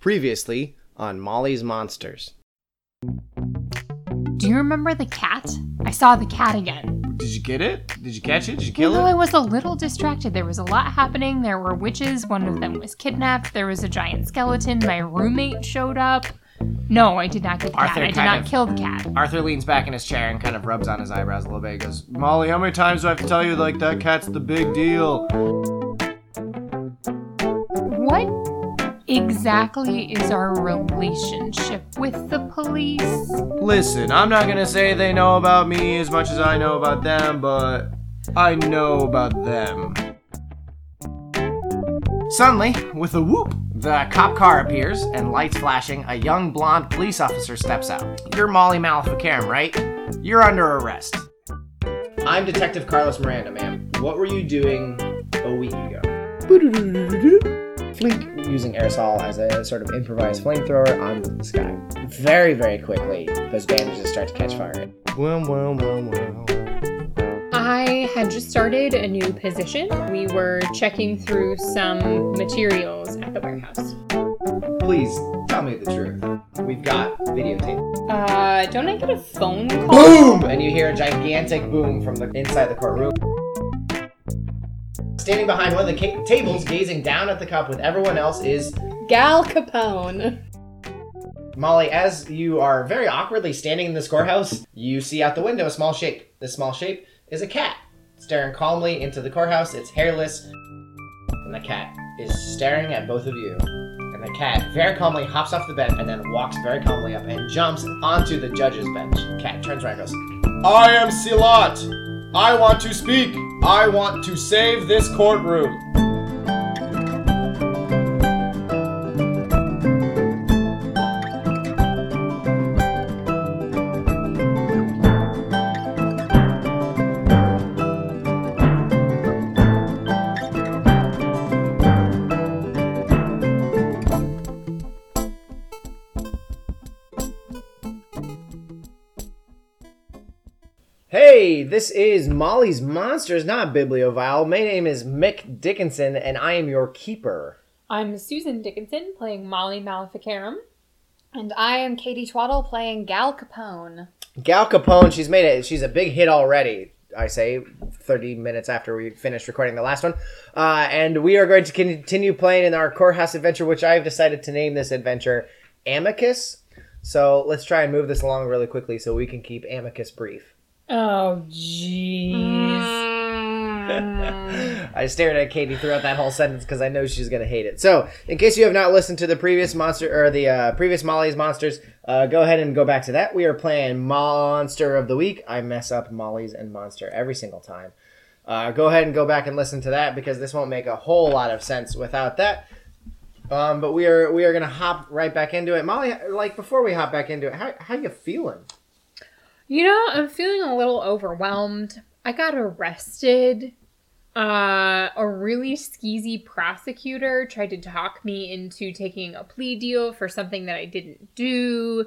Previously on Molly's Monsters. Do you remember the cat? I saw the cat again. Did you get it? Did you catch it? Did you kill it? Although I it? was a little distracted, there was a lot happening. There were witches, one of them was kidnapped, there was a giant skeleton, my roommate showed up. No, I did not get the Arthur cat. I did kind not of- kill the cat. Arthur leans back in his chair and kind of rubs on his eyebrows a little bit. He goes, Molly, how many times do I have to tell you, like, that cat's the big deal? Exactly is our relationship with the police? Listen, I'm not gonna say they know about me as much as I know about them, but I know about them. Suddenly, with a whoop, the cop car appears and lights flashing. A young blonde police officer steps out. You're Molly Maleficarum, right? You're under arrest. I'm Detective Carlos Miranda, ma'am. What were you doing a week ago? Flink using aerosol as a sort of improvised flamethrower onto the sky. Very, very quickly, those bandages start to catch fire. I had just started a new position. We were checking through some materials at the warehouse. Please tell me the truth. We've got videotape. Uh, don't I get a phone call? Boom! And you hear a gigantic boom from the inside the courtroom. Standing behind one of the ca- tables, gazing down at the cup with everyone else, is Gal Capone. Molly. As you are very awkwardly standing in this courthouse, you see out the window a small shape. This small shape is a cat, staring calmly into the courthouse. It's hairless, and the cat is staring at both of you. And the cat very calmly hops off the bench and then walks very calmly up and jumps onto the judge's bench. Cat turns around and goes, I am Silat. I want to speak. I want to save this courtroom. This is Molly's Monsters, not Bibliovile. My name is Mick Dickinson, and I am your keeper. I'm Susan Dickinson playing Molly Maleficarum. And I am Katie Twaddle playing Gal Capone. Gal Capone, she's made it. She's a big hit already. I say, thirty minutes after we finished recording the last one, uh, and we are going to continue playing in our courthouse adventure, which I have decided to name this adventure Amicus. So let's try and move this along really quickly so we can keep Amicus brief. Oh, jeez. I stared at Katie throughout that whole sentence because I know she's gonna hate it. So, in case you have not listened to the previous monster or the uh, previous Molly's monsters, uh, go ahead and go back to that. We are playing Monster of the Week. I mess up Molly's and Monster every single time. Uh, go ahead and go back and listen to that because this won't make a whole lot of sense without that. Um, but we are we are gonna hop right back into it. Molly, like before we hop back into it, how how you feeling? You know, I'm feeling a little overwhelmed. I got arrested. Uh, a really skeezy prosecutor tried to talk me into taking a plea deal for something that I didn't do.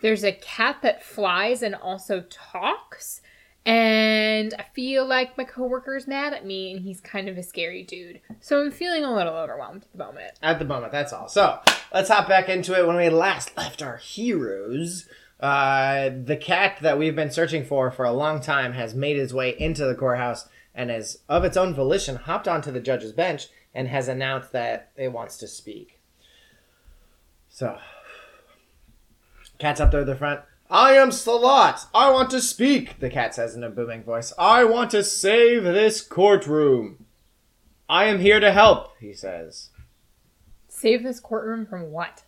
There's a cat that flies and also talks. And I feel like my coworker's mad at me and he's kind of a scary dude. So I'm feeling a little overwhelmed at the moment. at the moment. That's all. So let's hop back into it. When we last left our heroes, uh, the cat that we've been searching for for a long time has made its way into the courthouse and has, of its own volition, hopped onto the judge's bench and has announced that it wants to speak. So, cat's up there at the front. I am Salat. I want to speak, the cat says in a booming voice. I want to save this courtroom. I am here to help, he says. Save this courtroom from what?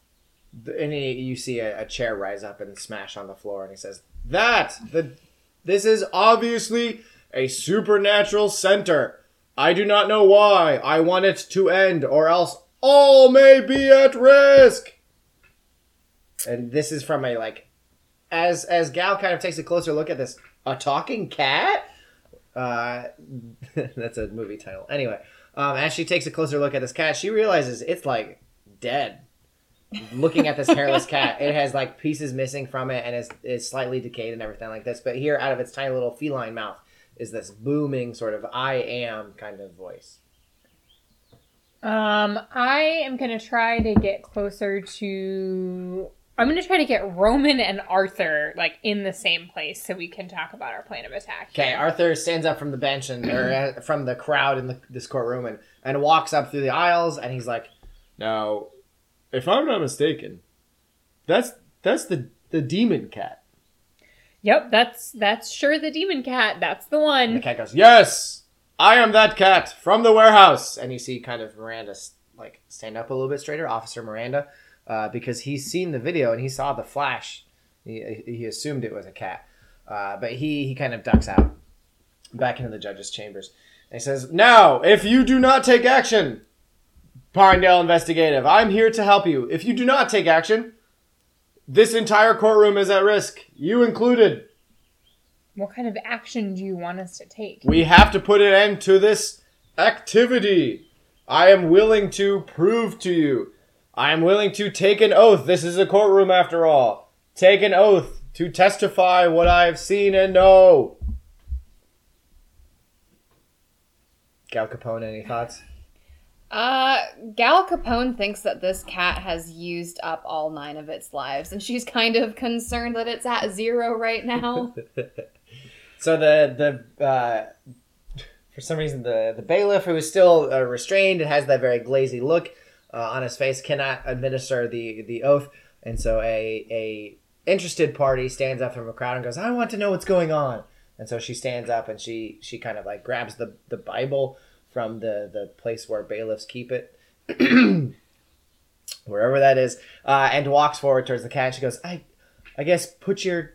And you see a, a chair rise up and smash on the floor, and he says, "That the this is obviously a supernatural center. I do not know why. I want it to end, or else all may be at risk." And this is from a like, as as Gal kind of takes a closer look at this, a talking cat. Uh, that's a movie title. Anyway, um, as she takes a closer look at this cat, she realizes it's like dead looking at this hairless cat, it has like pieces missing from it and is, is slightly decayed and everything like this. But here, out of its tiny little feline mouth, is this booming sort of "I am" kind of voice. Um, I am gonna try to get closer to. I'm gonna try to get Roman and Arthur like in the same place so we can talk about our plan of attack. Okay, Arthur stands up from the bench and or uh, from the crowd in the, this courtroom and, and walks up through the aisles and he's like, "Now, if I'm not mistaken, that's that's the the demon cat." Yep, that's that's sure the demon cat. That's the And the cat goes, "Yes, I am that cat from the warehouse." And you see kind of Miranda like stand up a little bit straighter, Officer Miranda, uh, because he's seen the video and he saw the flash. He, he assumed it was a cat, uh, but he he kind of ducks out back into the judge's chambers. And he says, "Now, if you do not take action, Pinedale Investigative, I'm here to help you. If you do not take action." This entire courtroom is at risk, you included. What kind of action do you want us to take? We have to put an end to this activity. I am willing to prove to you. I am willing to take an oath. This is a courtroom after all. Take an oath to testify what I have seen and know. Gal Capone, any thoughts? Uh, Gal Capone thinks that this cat has used up all nine of its lives, and she's kind of concerned that it's at zero right now. So the the uh, for some reason the the bailiff who is still uh, restrained and has that very glazy look uh, on his face cannot administer the the oath, and so a a interested party stands up from a crowd and goes, "I want to know what's going on." And so she stands up and she she kind of like grabs the the Bible from the the place where bailiffs keep it. Wherever that is, uh, and walks forward towards the cat. She goes, "I, I guess put your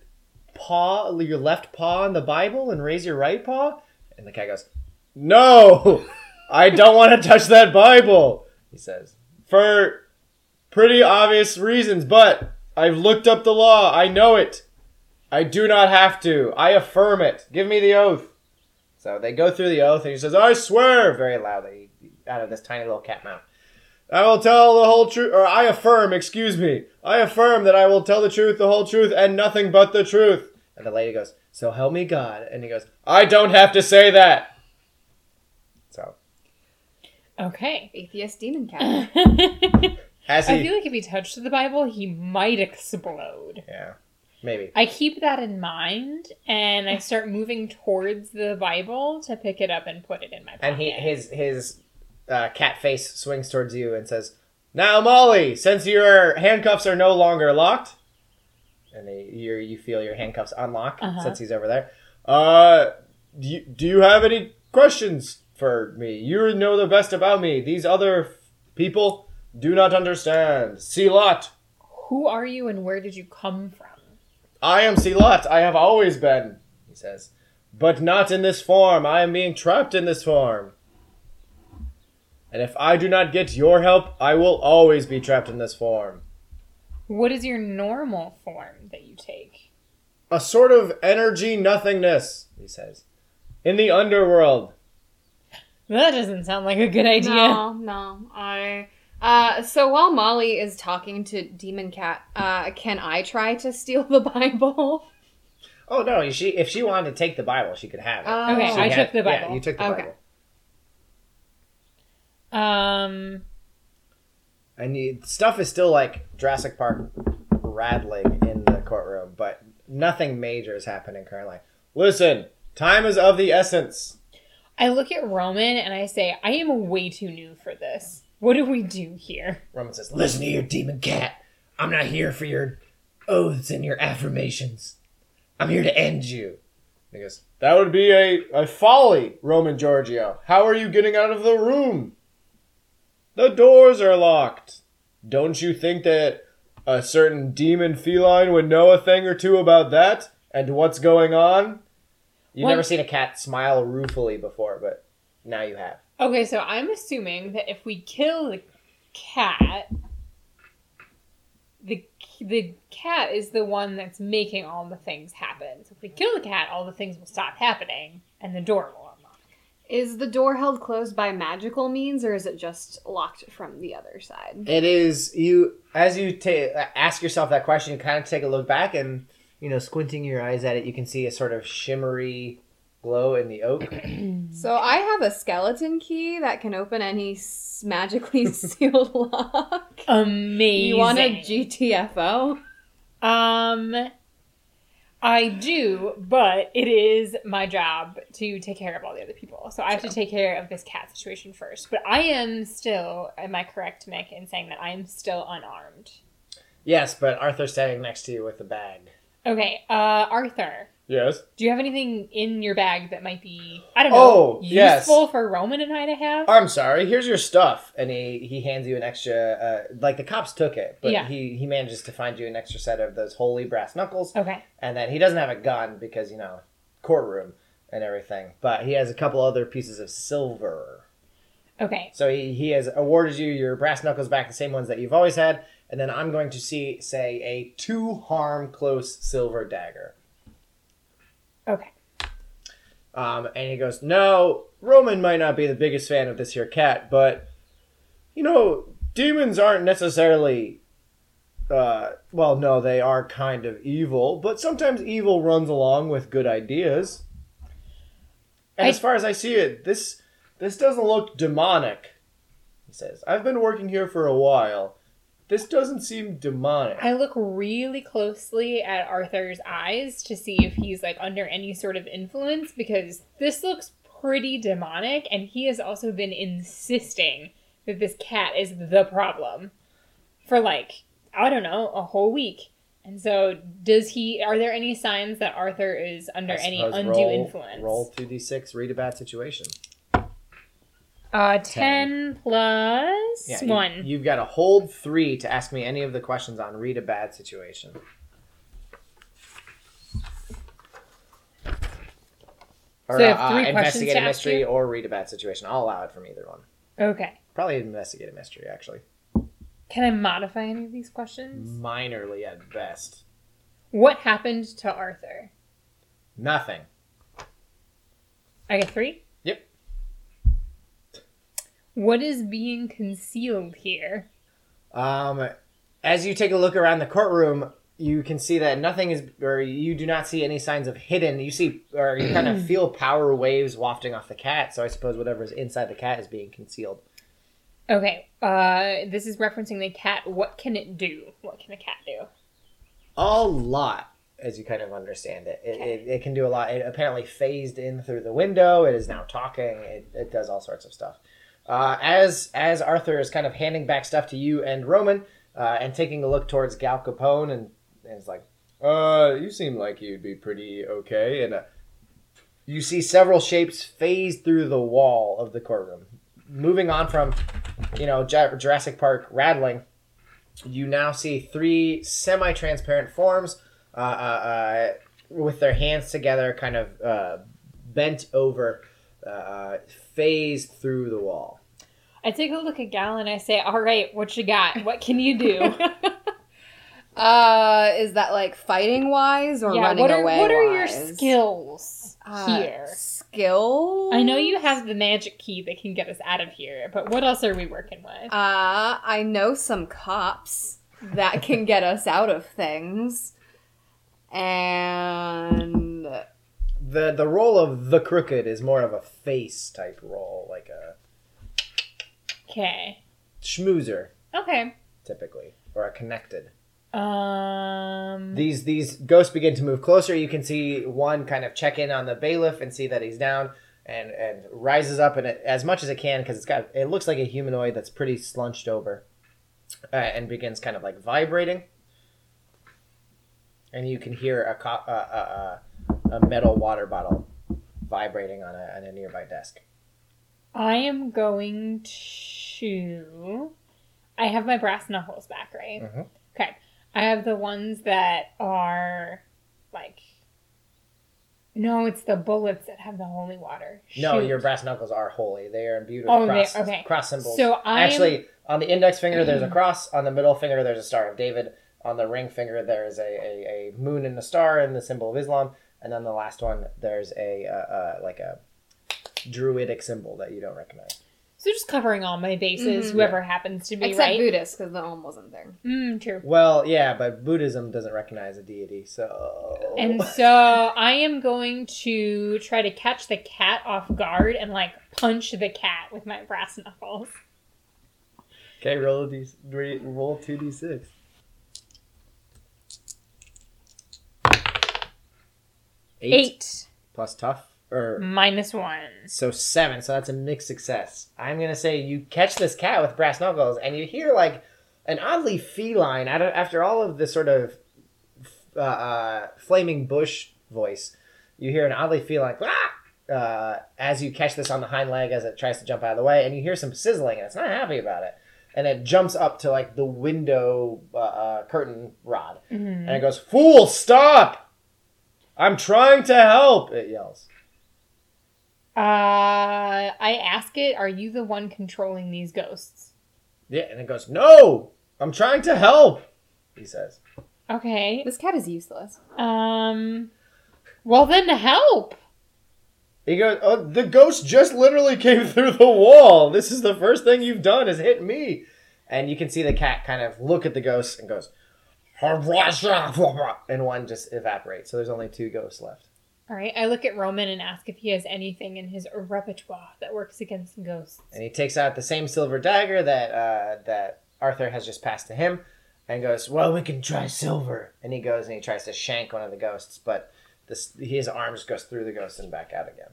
paw, your left paw on the Bible and raise your right paw? And the cat goes, No, I don't want to touch that Bible, he says, for pretty obvious reasons, but I've looked up the law. I know it. I do not have to. I affirm it. Give me the oath. So they go through the oath, and he says, I swear, very loudly, out of this tiny little cat mouth. I will tell the whole truth, or I affirm, excuse me, I affirm that I will tell the truth, the whole truth, and nothing but the truth. And the lady goes, So help me God. And he goes, I don't have to say that. So, Okay. Atheist demon cat. I as he. feel like if he touched the Bible, he might explode. yeah, maybe. I keep that in mind, and I start moving towards the Bible to pick it up and put it in my pocket. And he, his, his uh, cat face swings towards you and says, Now, Molly, since your handcuffs are no longer locked, and you you feel your handcuffs unlock Uh-huh. since he's over there. Uh, do you, do you have any questions for me? You know the best about me. These other f- people do not understand. See lot." Who are you and where did you come from? I am Silot. I have always been, he says. But not in this form. I am being trapped in this form. And if I do not get your help, I will always be trapped in this form. What is your normal form that you take? A sort of energy nothingness, he says. In the underworld. That doesn't sound like a good idea. No, no. I. Uh, so while Molly is talking to Demon Cat, uh, can I try to steal the Bible? Oh no, she if she wanted to take the Bible, she could have it. Oh. Okay, She I had- took the Bible. Yeah, Bible. you took the Okay. Bible. Um, And you, stuff is still like Jurassic Park rattling in the courtroom, but nothing major is happening currently. Listen, time is of the essence. I look at Roman and I say, I am way too new for this. What do we do here? Roman says, Listen to your demon cat. I'm not here for your oaths and your affirmations. I'm here to end you. He goes, That would be a, a folly, Roman Giorgio. How are you getting out of the room? The doors are locked. Don't you think that a certain demon feline would know a thing or two about that and what's going on? You've What- never seen a cat smile ruefully before, but now you have. Okay, so I'm assuming that if we kill the cat, the the cat is the one that's making all the things happen. So if we kill the cat, all the things will stop happening, and the door will unlock. Is the door held closed by magical means, or is it just locked from the other side? It is you as you ta- ask yourself that question. You kind of take a look back, and you know, squinting your eyes at it, you can see a sort of shimmery glow in the oak. So I have a skeleton key that can open any magically sealed lock. Amazing. You want a GTFO? Um, I do, but it is my job to take care of all the other people. So I have to take care of this cat situation first. But I am still, am I correct, Mick, in saying that I am still unarmed? yes, but Arthur's standing next to you with the bag. Okay, uh, Arthur, Yes. do you have anything in your bag that might be, I don't Oh, know, yes. useful for Roman and I to have? I'm sorry. Here's your stuff, and he he hands you an extra. Uh, like the cops took it, but Yeah. he he manages to find you an extra set of those holy brass knuckles, Okay. and then he doesn't have a gun because you know courtroom and everything, but he has a couple other pieces of silver. Okay. So he, he has awarded you your brass knuckles back, the same ones that you've always had, and then I'm going to see say a two harm close silver dagger. Okay. Um, and he goes, "No, Roman might not be the biggest fan of this here cat, but you know, demons aren't necessarily. Uh, well, no, they are kind of evil, but sometimes evil runs along with good ideas. And I- as far as I see it, this this doesn't look demonic." He says, "I've been working here for a while. This doesn't seem demonic." I look really closely at Arthur's eyes to see if he's like under any sort of influence because this looks pretty demonic and he has also been insisting that this cat is the problem for like I don't know, a whole week. And so does he are there any signs that Arthur is under any undue roll, influence? Roll two d six. Read a bad situation. Uh 10 plus Yeah, you- 1. You've got to hold three to ask me any of the questions on read a bad situation. Or, So uh, three uh, investigate a mystery you? or read a bad situation. I'll allow it from either one. okay. Probably investigate a mystery, actually. Can I modify any of these questions? Minorly at best. What happened to Arthur? Nothing. I get 3? What is being concealed here? Um, as you take a look around the courtroom, you can see that nothing is, or you do not see any signs of hidden. You see, or you kind of feel power waves wafting off the cat. So I suppose whatever is inside the cat is being concealed. Okay, uh, this is referencing the cat. What can it do? What can a cat do? a lot as you kind of understand it. It, Okay. it, it can do a lot. It apparently phased in through the window. It is now talking. It, it does all sorts of stuff. Uh, as as Arthur is kind of handing back stuff to you and Roman, uh, and taking a look towards Gal Capone, and, and it's like, uh, you seem like you'd be pretty okay. And uh, you see several shapes phase through the wall of the courtroom. Moving on from, you know, Ju- Jurassic Park rattling, you now see three semi-transparent forms uh, uh, uh, with their hands together, kind of bent over, phase through the wall. I take a look at Gal and I say, "All right, what you got? What can you do?" Uh, is that like fighting wise or yeah, running what are away? what are your skills Uh, here? Skill. I know you have the magic key that can get us out of here, but what else are we working with? Uh, I know some cops that can get us out of things. And The the role of the crooked is more of a face type role, like a Okay, schmoozer okay. typically, or a connected. Um, These these ghosts begin to move closer. You can see one kind of check in on the bailiff and see that he's down, and and rises up and it, as much as it can because it's got it looks like a humanoid that's pretty slunched over, uh, and begins kind of like vibrating. And you can hear a co- uh, uh, uh, a metal water bottle vibrating on a, on a nearby desk. I am going to. I have my brass knuckles back, right? Mhm. Okay. I have the ones that are like. No, it's the bullets that have the holy water. No, your brass knuckles are holy. They are imbued with Oh, they- cross, okay. cross symbols. So I Actually, on the index finger, there's a cross. On the middle finger, there's a Star of David. On the ring finger, there is a, a, a moon and a star and the symbol of Islam. And then the last one, there's a uh, uh, like a druidic symbol that you don't recognize. So just covering all my bases, Mhm. whoever happens to be Except right. Buddhist, because the Om wasn't there. Mm, true. Well, yeah, but Buddhism doesn't recognize a deity, so. And so I am going to try to catch the cat off guard and like punch the cat with my brass knuckles. okay, roll a d re- roll two d six. Eight plus tough or minus one. so seven. So that's a mixed success. I'm gonna say you catch this cat with brass knuckles, and you hear like an oddly feline out of, after all of the sort of uh, uh, flaming bush voice. You hear an oddly feline ah! uh, as you catch this on the hind leg as it tries to jump out of the way, and you hear some sizzling, and it's not happy about it. And it jumps up to like the window uh, uh, curtain rod, and it goes, "Fool, stop! I'm trying to help!" It yells. Uh, I ask it, "Are you the one controlling these ghosts?" Yeah, and it goes, "No, I'm trying to help." He says. Okay. This cat is useless. Um. Well, then help. He goes, "Oh, the ghost just literally came through the wall. This is the first thing you've done is hit me." And you can see the cat kind of look at the ghost and goes, and one just evaporates. So there's only two ghosts left. All right. I look at Roman and ask if he has anything in his repertoire that works against ghosts. And he takes out the same silver dagger that uh, that Arthur has just passed to him, and goes, "Well, we can try silver." And he goes and he tries to shank one of the ghosts, but this his arm just goes through the ghost and back out again.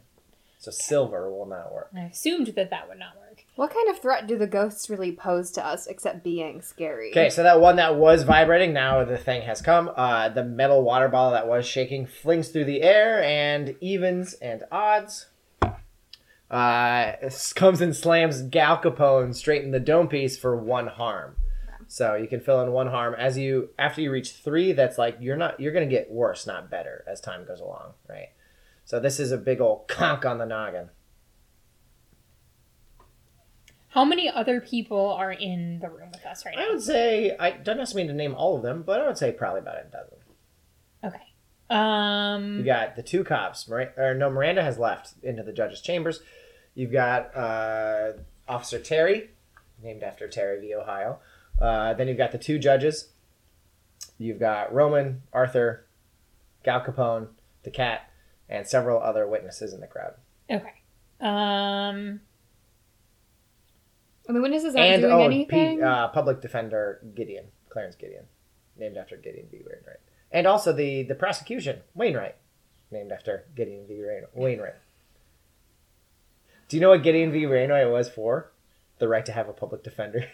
So silver will not work. I assumed that that would not work. What kind of threat do the ghosts really pose to us except being scary? Okay, so that one that was vibrating, now the thing has come. Uh, the metal water bottle that was shaking flings through the air and evens and odds. Uh, comes and slams Gal Capone straight in the dome piece for one harm. So you can fill in one harm as you after you reach three. That's like you're not you're gonna get worse, not better, as time goes along, right? So this is a big old conk on the noggin. How many other people are in the room with us right now? I would say I don't ask me to name all of them, but I would say probably about a dozen. Okay. Um. You got the two cops, Mir- or no, Miranda has left into the judge's chambers. You've got uh, Officer Terry, named after Terry v. Ohio. Uh, then you've got the two judges. You've got Roman, Arthur, Gal Capone, the cat, and several other witnesses in the crowd. Okay. Um. And the witnesses aren't and doing oh, anything. Pete, uh, public defender Gideon, Clarence Gideon, named after Gideon v. Wainwright. And also the, the prosecution, Wainwright, named after Gideon v. Wain- Wainwright. Do you know what Gideon v. Wainwright was for? The right to have a public defender.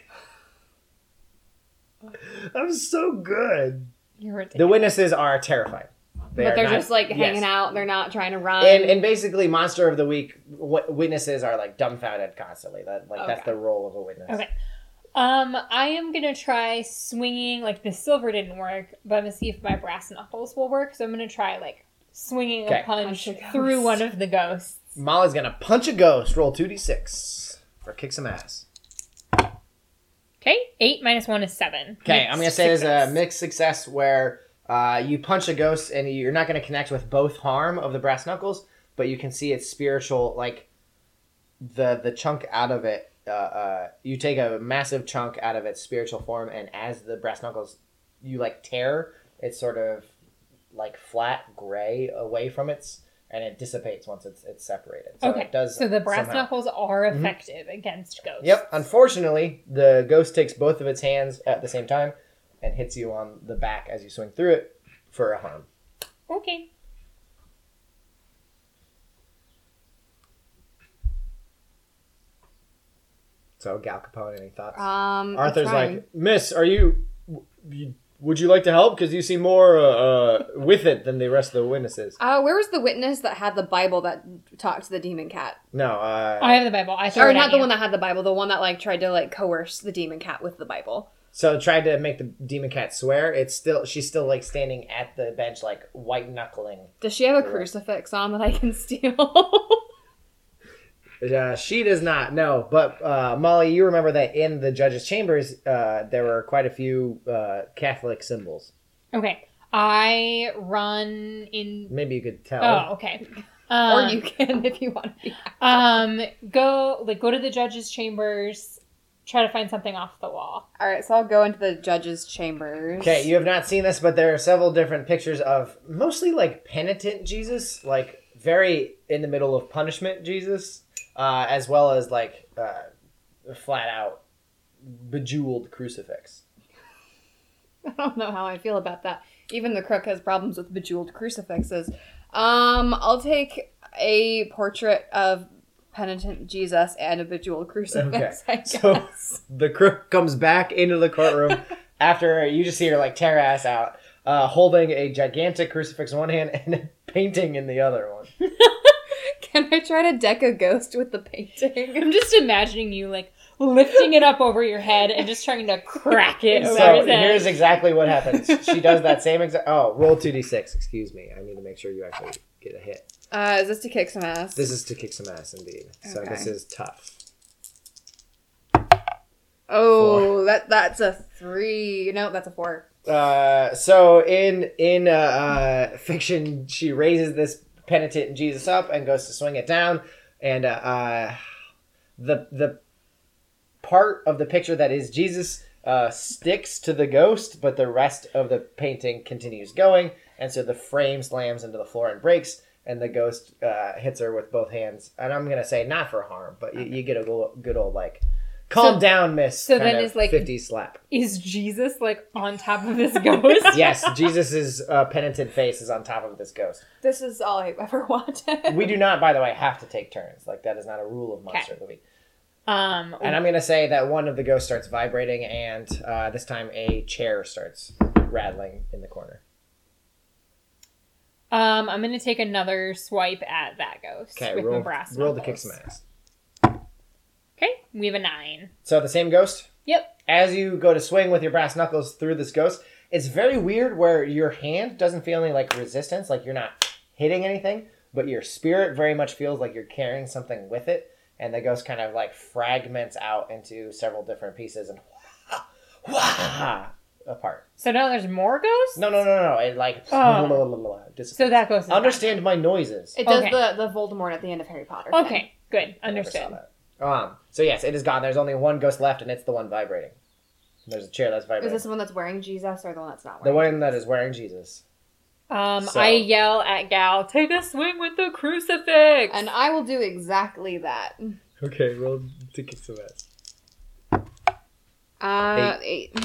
I'm so good. You're The witnesses are terrified. They but they're not- just like yes. hanging out. They're not trying to run. And, and basically, Monster of the Week w- witnesses are like dumbfounded constantly. That like that's the role of a witness. Okay. Um, I am gonna try swinging. Like the silver didn't work, but I'm gonna see if my brass knuckles will work. So I'm gonna try like swinging Okay. a punch Punch a through one of the ghosts. Molly's gonna punch a ghost. Roll two d six for kick some ass. Okay, eight minus one is seven. Okay, I'm gonna say there's a mixed success where uh, you punch a ghost and you're not gonna connect with both harm of the brass knuckles, but you can see its spiritual like the the chunk out of it. Uh, uh, you take a massive chunk out of its spiritual form, and as the brass knuckles, you like tear, it's sort of like flat gray away from its, and it dissipates once it's it's separated. So okay, it does. so the brass somehow. knuckles are effective against ghosts. Yep. Unfortunately, the ghost takes both of its hands at the same time and hits you on the back as you swing through it for a harm. Okay. So, Gal Capone, any thoughts? um, Arthur's like, Miss, are you, you? Would you like to help? Because you seem more uh, uh, with it than the rest of the witnesses. Uh, where was the witness that had the Bible that talked to the demon cat? No. Uh, I have the Bible. I throw Or it not at the you. one that had the Bible, the one that like tried to like coerce the demon cat with the Bible. So tried to make the demon cat swear. It's still she's still like standing at the bench, like white knuckling. Does she have a crucifix on that I can steal? Uh, she does not. No, but uh, Molly, you remember that in the judge's chambers, uh, there were quite a few uh, Catholic symbols. Okay. I run in. Maybe you could tell. Oh, okay. Um, or you can if you want to be. Um, go like go to the judges' chambers. Try to find something off the wall. All right, so I'll go into the judges' chambers. Okay, you have not seen this, but there are several different pictures of mostly like penitent Jesus, like very in the middle of punishment Jesus, uh, as well as like uh, flat out bejeweled crucifix. I don't know how I feel about that. Even the crook has problems with bejeweled crucifixes. Um, I'll take a portrait of penitent Jesus and a bejeweled crucifix. I guess. So the crook comes back into the courtroom after you just see her like tear ass out, uh, holding a gigantic crucifix in one hand and a painting in the other one. Can I try to deck a ghost with the painting? I'm just imagining you like lifting it up over your head and just trying to crack it So here's exactly what happens. She does that same exact. Oh, roll two d six. Excuse me. I need to make sure you actually get a hit. Uh, is this to kick some ass? This is to kick some ass, indeed. So Okay. this is tough. oh, that that's a three. No, that's a four. Uh, so in in uh, uh, fiction, she raises this penitent Jesus up and goes to swing it down, and uh, uh, the the part of the picture that is Jesus uh, sticks to the ghost, but the rest of the painting continues going, and so the frame slams into the floor and breaks, and the ghost uh, hits her with both hands. And I'm gonna say not for harm, but you, you get a go- good old like. Calm So- down, miss. so kind then of it's like- 50 slap. Is Jesus like on top of this ghost? yes, Jesus' uh, penitent face is on top of this ghost. This is all I've ever wanted. We do not, by the way, have to take turns. Like that is not a rule of Monster of the Week. Um, And I'm gonna say that one of the ghosts starts vibrating, and uh, this time a chair starts rattling in the corner. um, I'm gonna take another swipe at that ghost Okay, with my roll, brass roll to kick some ass. Okay, we have a nine. So the same ghost. Yep. As you go to swing with your brass knuckles through this ghost, it's very weird where your hand doesn't feel any like resistance, like you're not hitting anything, but your spirit very much feels like you're carrying something with it, and the ghost kind of like fragments out into several different pieces and apart. So now there's more ghosts. No, no, no, no. It like Oh. disappears. So that ghost. Is understand my noises. It does Okay. the the Voldemort at the end of Harry Potter. gone. thing. Okay, good. I never saw Understood. Um. So yes, it is gone. There's only one ghost left, and it's the one vibrating. There's a chair that's vibrating. Is this the one that's wearing Jesus or the one that's not wearing the wearing? one that is wearing Jesus. Um, So- I yell at Gal, "Take a swing with the crucifix!" And I will do exactly that. Okay, roll to kick some ass. Uh, eight.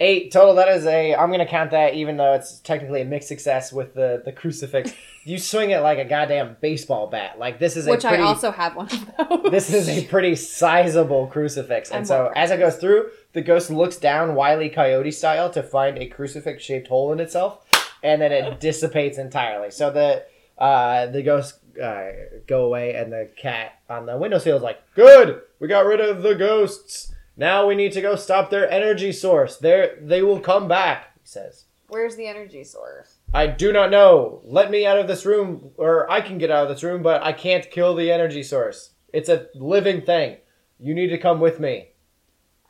Eight total. That is a. I'm gonna count that, even though it's technically a mixed success with the the crucifix. you swing it like a goddamn baseball bat. Like this is a Which pretty. I also have one of those. this is a pretty sizable crucifix, and I'm so as it goes through, the ghost looks down Wile E. Coyote style to find a crucifix shaped hole in itself, and then it dissipates entirely. So the uh, the ghosts uh, go away, and the cat on the windowsill is like, "Good, we got rid of the ghosts. Now we need to go stop their energy source. They they will come back." He says. Where's the energy source? I do not know. Let me out of this room, or I can get out of this room, but I can't kill the energy source. It's a living thing. You need to come with me.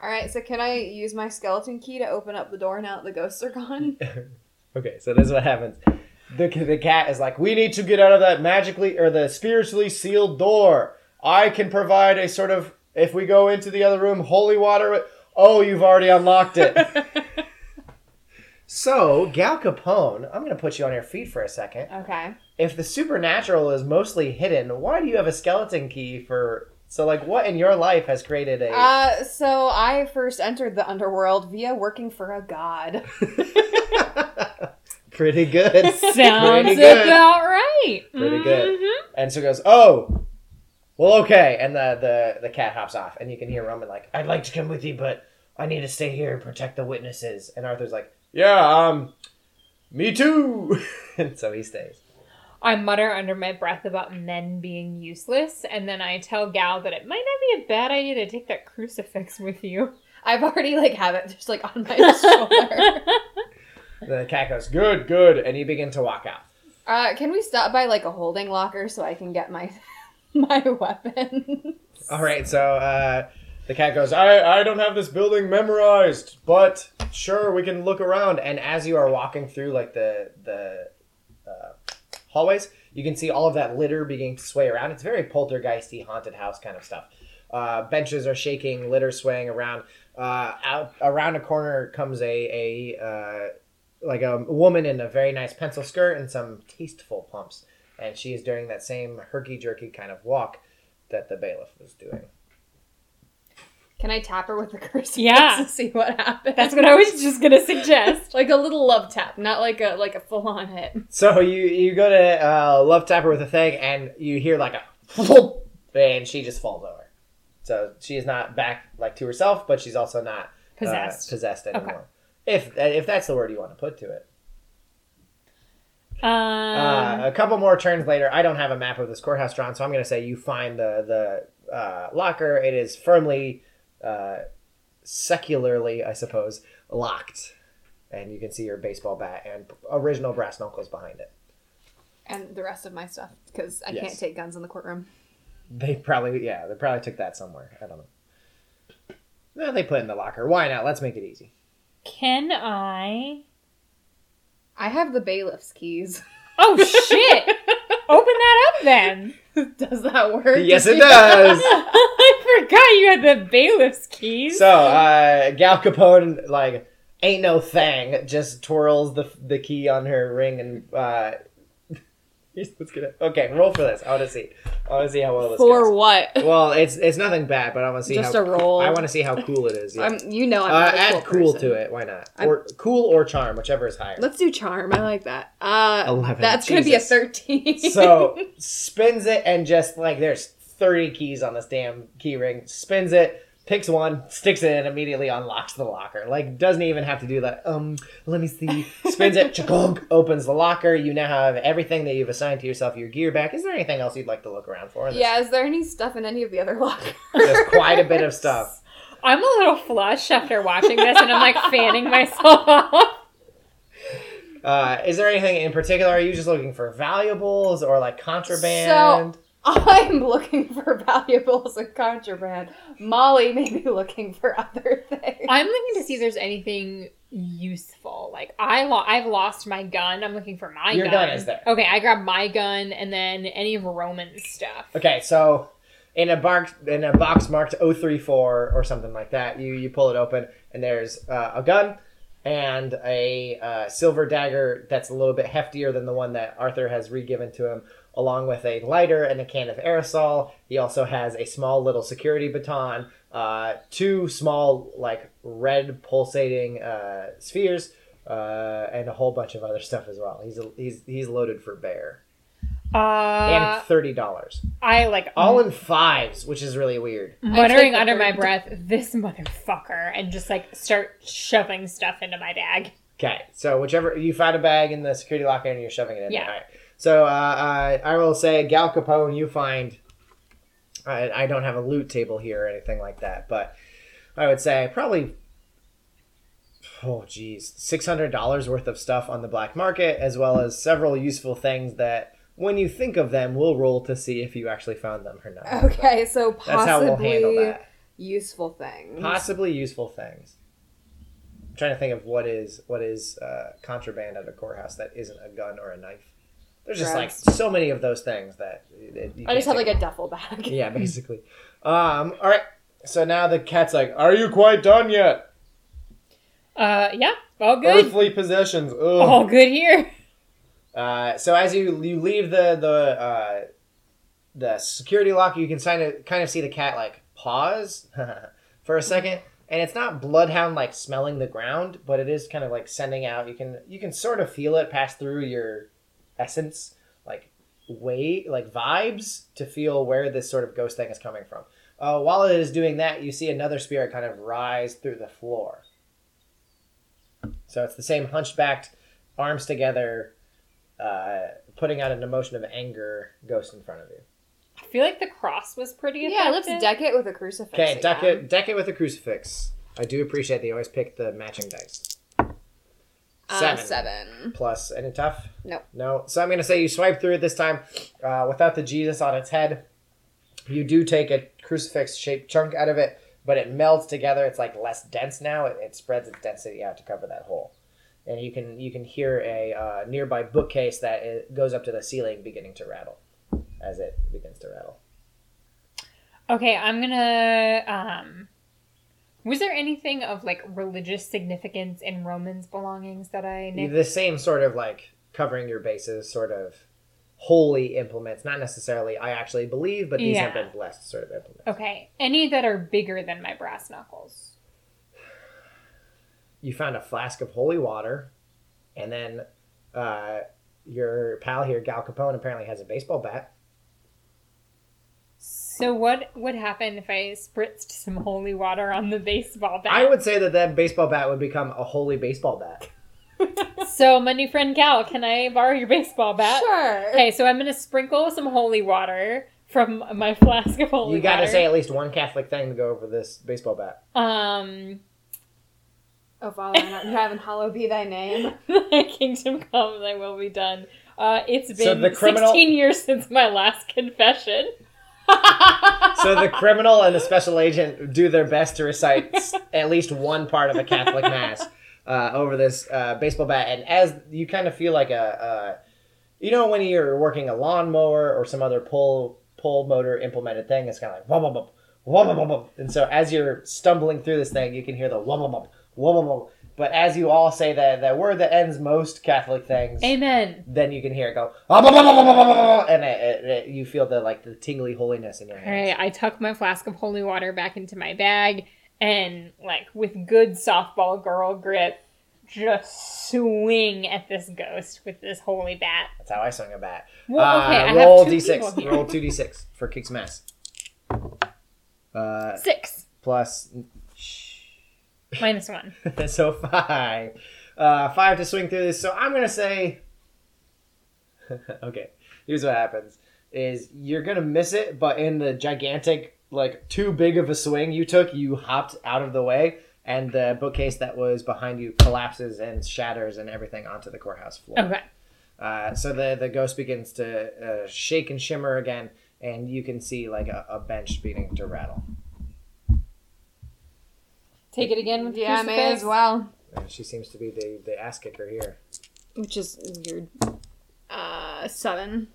All right, so can I use my skeleton key to open up the door now that the ghosts are gone? Okay, so this is what happens. The, the cat is like, we need to get out of that magically or the spiritually sealed door. I can provide a sort of, if we go into the other room, holy water. Oh, you've already unlocked it. so, Gal Capone, I'm going to put you on your feet for a second. okay. if the supernatural is mostly hidden, why do you have a skeleton key for? So, like, what in your life has created a? Uh, so I first entered the underworld via working for a god. Pretty good. Sounds Pretty good. about right. Pretty good. Mhm. And so goes, oh, well, okay. And the, the the cat hops off, and you can hear Roman like, I'd like to come with you, but I need to stay here and protect the witnesses. And Arthur's like, yeah, um, me too. and so he stays. I mutter under my breath about men being useless, and then I tell Gal that it might not be a bad idea to take that crucifix with you. I've already like have it just like on my shoulder. The cat goes, good, good, and you begin to walk out. Uh, can we stop by like a holding locker so I can get my my weapon? All right, so uh, the cat goes, I, I don't have this building memorized, but sure, we can look around. And as you are walking through like the the hallways, You can see all of that litter beginning to sway around. It's very poltergeisty, haunted house kind of stuff. Uh, benches are shaking, litter swaying around. Uh, out around a corner comes a a uh, like a woman in a very nice pencil skirt and some tasteful pumps, and she is doing that same herky jerky kind of walk that the bailiff was doing. Can I tap her with the crucifix Yeah. to see what happens? That's what I was just gonna suggest. like a little love tap, not like a like a full on hit. So you you go to uh, love tap her with a thing, and you hear like a and she just falls over. So she is not back like to herself, but she's also not uh, Possessed. possessed Okay. anymore. If if that's the word you want to put to it. Um, Uh, a couple more turns later, I don't have a map of this courthouse drawn, so I'm going to say you find the the uh, locker. It is firmly, uh, secularly, I suppose, locked, and you can see your baseball bat and original brass knuckles behind it. And the rest of my stuff, because I Yes. can't take guns in the courtroom. They probably, yeah, they probably took that somewhere. I don't know. No, they put it in the locker. Why not? Let's make it easy. can I? I have the bailiff's keys. Oh shit! Open that up then. does that work? Yes, it does. I forgot you had the bailiff's keys. So, uh, Gal Capone, like, ain't no thing, just twirls the the key on her ring and, uh, let's get it. Okay, roll for this. I want to see. I want to see how well this is. For goes. what? Well, it's it's nothing bad, but I want to see Just how a roll. I want to see how cool it is. Yeah. I'm, you know, I'm uh, not a add cool, cool person. to it. Why not? I'm- Or cool or charm, whichever is higher. Let's do charm. I like that. Uh, 11. That's gonna be a Jesus. thirteen. so spins it and just like there's 30 keys on this damn key ring. Spins it, picks one, sticks it in, immediately unlocks the locker. Like doesn't even have to do that. Um, let me see. Spins it, chakunk, opens the locker. You now have everything that you've assigned to yourself. Your gear back. Is there anything else you'd like to look around for? yeah, is there any stuff in any of the other lockers? There's quite a bit of stuff. I'm a little flushed after watching this, and I'm like fanning myself off. Uh, is there anything in particular? Are you just looking for valuables or like contraband? I'm looking for valuables and contraband. Molly may be looking for other things. I'm looking to see if there's anything useful. Like I, lo- I've lost my gun. I'm looking for my Your gun. gun is there. Okay, I grabbed my gun and then any of Roman's stuff. Okay, so in a box in a box marked 034 or something like that, you you pull it open and there's uh, a gun and a uh, silver dagger that's a little bit heftier than the one that Arthur has re-given to him, along with a lighter and a can of aerosol. He also has a small little security baton, uh, two small like red pulsating uh, spheres. Uh, and a whole bunch of other stuff as well. He's he's he's loaded for bear Uh, and thirty dollars I like all in fives, which is really weird. muttering under my breath, "This motherfucker," and just like start shoving stuff into my bag. Okay, so whichever you find a bag in the security locker and you're shoving it in Yeah. there. All right. So uh, uh, I will say, Gal Capone, you find. I, I don't have a loot table here or anything like that, but I would say probably. Oh geez, six hundred dollars worth of stuff on the black market, as well as several useful things that, when you think of them, we'll roll to see if you actually found them or not. Okay, so But that's how we'll handle possibly that. useful things. possibly useful things. I'm trying to think of what is what is uh, contraband at a courthouse that isn't a gun or a knife. There's just Drugs. like so many of those things that it, you I just can't have like a duffel bag. yeah, basically. Um, all right. So now the cat's like, "Are you quite done yet? Uh, yeah, all good, Earthly possessions." Ugh. all good here. Uh, so as you you leave the the uh, the security locker, you can kind of kind of see the cat like pause for a second, and it's not bloodhound like smelling the ground, but it is kind of like sending out. You can you can sort of feel it pass through your essence, like way like vibes to feel where this sort of ghost thing is coming from. Uh, while it is doing that, you see another spirit kind of rise through the floor. So it's the same hunchbacked, arms together, uh, putting out an emotion of anger ghost in front of you. I feel like the cross was pretty Yeah, let's deck it with a crucifix. Okay, deck again. it, deck it with a crucifix. I do appreciate they always pick the matching dice. Uh, Seven. seven. Plus, any tough? No. No. So I'm going to say you swipe through it this time uh, without the Jesus on its head. You do take a crucifix shaped chunk out of it, but it melds together. It's like less dense now. It, it spreads its density out to cover that hole. and you can you can hear a uh, nearby bookcase that it goes up to the ceiling, beginning to rattle as it begins to rattle. Okay, I'm gonna. Um, was there anything of like religious significance in Roman's belongings that I nicked? The same sort of like covering your bases, sort of holy implements, not necessarily I actually believe, but these have been blessed sort of implements. Okay, any that are bigger than my brass knuckles. You found a flask of holy water, and then uh, your pal here, Gal Capone, apparently has a baseball bat. So what would happen if I spritzed some holy water on the baseball bat? I would say that that baseball bat would become a holy baseball bat. So my new friend Cal, can I borrow your baseball bat? Sure. Okay, so I'm gonna sprinkle some holy water from my flask of holy water. you got to water. say at least one Catholic thing to go over this baseball bat. um, Oh, Father, in heaven, hallowed be thy name. thy kingdom come, thy will be done. Uh, it's been So the criminal- 16 years since my last confession. So the criminal and the special agent do their best to recite at least one part of a Catholic mass uh, over this uh, baseball bat, and as you kind of feel like a, uh, you know, when you're working a lawnmower or some other pull pull motor implemented thing, it's kind of like wub wub wub wub wub. And so as you're stumbling through this thing, you can hear the wub wub wub wub wub. But as you all say that that word that ends most Catholic things, Amen. then you can hear it go, "Ah, bah, bah, bah," and it, it, it- you feel the like the tingly holiness in your All hands. right, I tuck my flask of holy water back into my bag and, like, with good softball girl grip, just swing at this ghost with this holy bat. That's how I swing a bat. Well, okay, uh, roll have two d6. Roll two d6 for kicks mass. Uh, Six plus minus one. so five. Uh, five to swing through this. So I'm gonna say. okay, here's what happens: is you're gonna miss it, but in the gigantic, like too big of a swing you took, you hopped out of the way, and the bookcase that was behind you collapses and shatters and everything onto the courthouse floor. Okay. Uh, so the the ghost begins to uh, shake and shimmer again, and you can see like a, a bench beginning to rattle. Take it again with the Yeah, may crucifix. as well. And she seems to be the the ass kicker here. Which is weird. Uh, seven.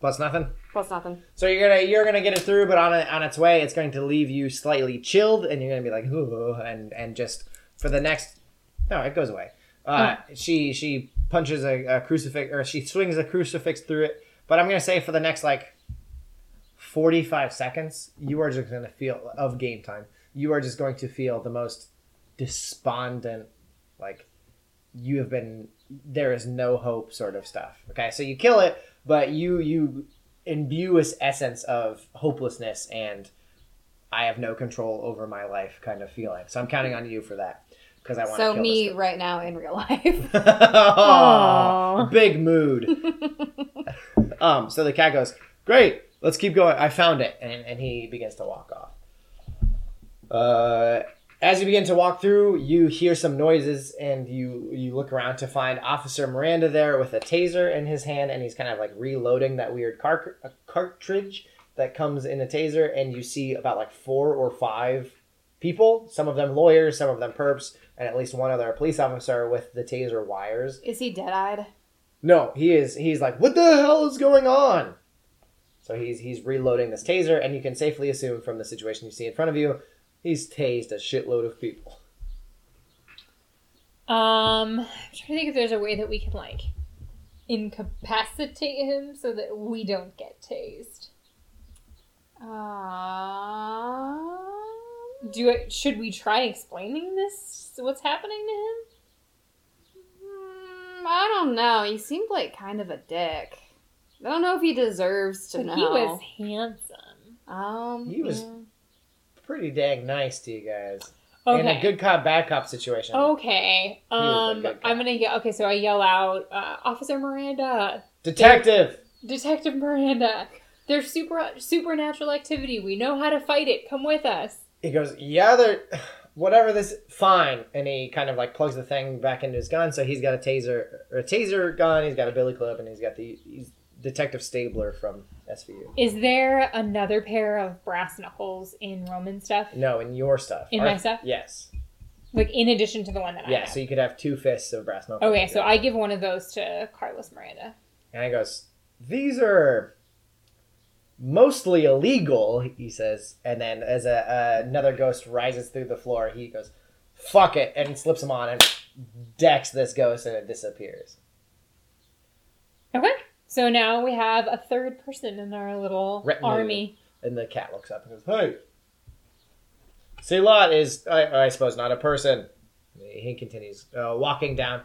Plus nothing. Plus nothing. So you're gonna you're gonna get it through, but on it, on its way, it's going to leave you slightly chilled, and you're gonna be like, ooh, and and just for the next, no, it goes away. Uh, She she punches a, a crucifix, or she swings a crucifix through it. But I'm gonna say for the next like 45 seconds, you are just gonna feel of game time. You are just going to feel the most despondent, like you have been. There is no hope, sort of stuff. Okay, so you kill it, but you you imbue this essence of hopelessness and I have no control over my life kind of feeling. So I'm counting on you for that because I want So me right now in real life. guy. Aw, Aw. big mood. um, so the cat goes, "Great, let's keep going. I found it," and, and he begins to walk off. Uh, as you begin to walk through, you hear some noises, and you you look around to find Officer Miranda there with a taser in his hand, and he's kind of like reloading that weird car- uh, cartridge that comes in a taser, and you see about like four or five people, some of them lawyers, some of them perps, and at least one other police officer with the taser wires. Is he dead eyed? No, he is. He's like, what the hell is going on? So he's he's reloading this taser, and you can safely assume from the situation you see in front of you, he's tased a shitload of people. Um, I'm trying to think if there's a way that we can like incapacitate him so that we don't get tased. Uh, Do it? Should we try explaining this? What's happening to him? mm, I don't know. He seemed like kind of a dick. I don't know if he deserves to But know. he was handsome. Um, He was- yeah. Pretty dang nice to you guys. Okay. In a good cop, bad cop situation. Okay. Um. I'm gonna yell. Okay, so I yell out, uh, Officer Miranda, Detective! Detective Miranda. There's super supernatural activity. We know how to fight it. Come with us. He goes, yeah, there, whatever this, fine. And he kind of like plugs the thing back into his gun. So he's got a taser, or a taser gun. He's got a billy club, and he's got the he's Detective Stabler from SVU. Is there another pair of brass knuckles in Roman stuff? No, in your stuff. In my stuff? Yes. Like in addition to the one that I Yeah, so you could have two fists of brass knuckles. okay, so I give one of those to Carlos Miranda. And he goes, These are mostly illegal, he says. And then as a, uh, another ghost rises through the floor, he goes, Fuck it, and slips them on and decks this ghost and it disappears. Okay. So now we have a third person in our little Retinue. army. And the cat looks up and goes, Hey! Silat is, I, I suppose, not a person. He continues uh, walking down.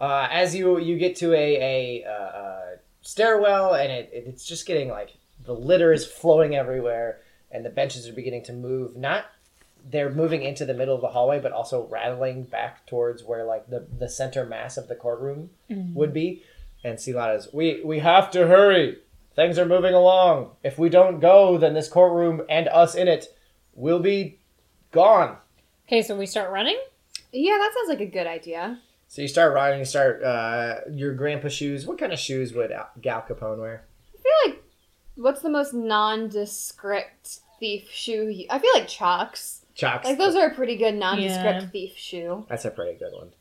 Uh, as you you get to a, a uh, uh, stairwell, and it, it, it's just getting like the litter is flowing everywhere, and the benches are beginning to move. Not they're moving into the middle of the hallway, but also rattling back towards where like the, the center mass of the courtroom would be. And Silat is, we we have to hurry. Things are moving along. If we don't go, then this courtroom and us in it will be gone. Okay, so we start running. Yeah, that sounds like a good idea. So you start riding. You start uh, your grandpa shoes. What kind of shoes would Al- Gal Capone wear? I feel like what's the most nondescript thief shoe? you- I feel like Chucks. Chucks. Like those are a pretty good nondescript Yeah. thief shoe. That's a pretty good one.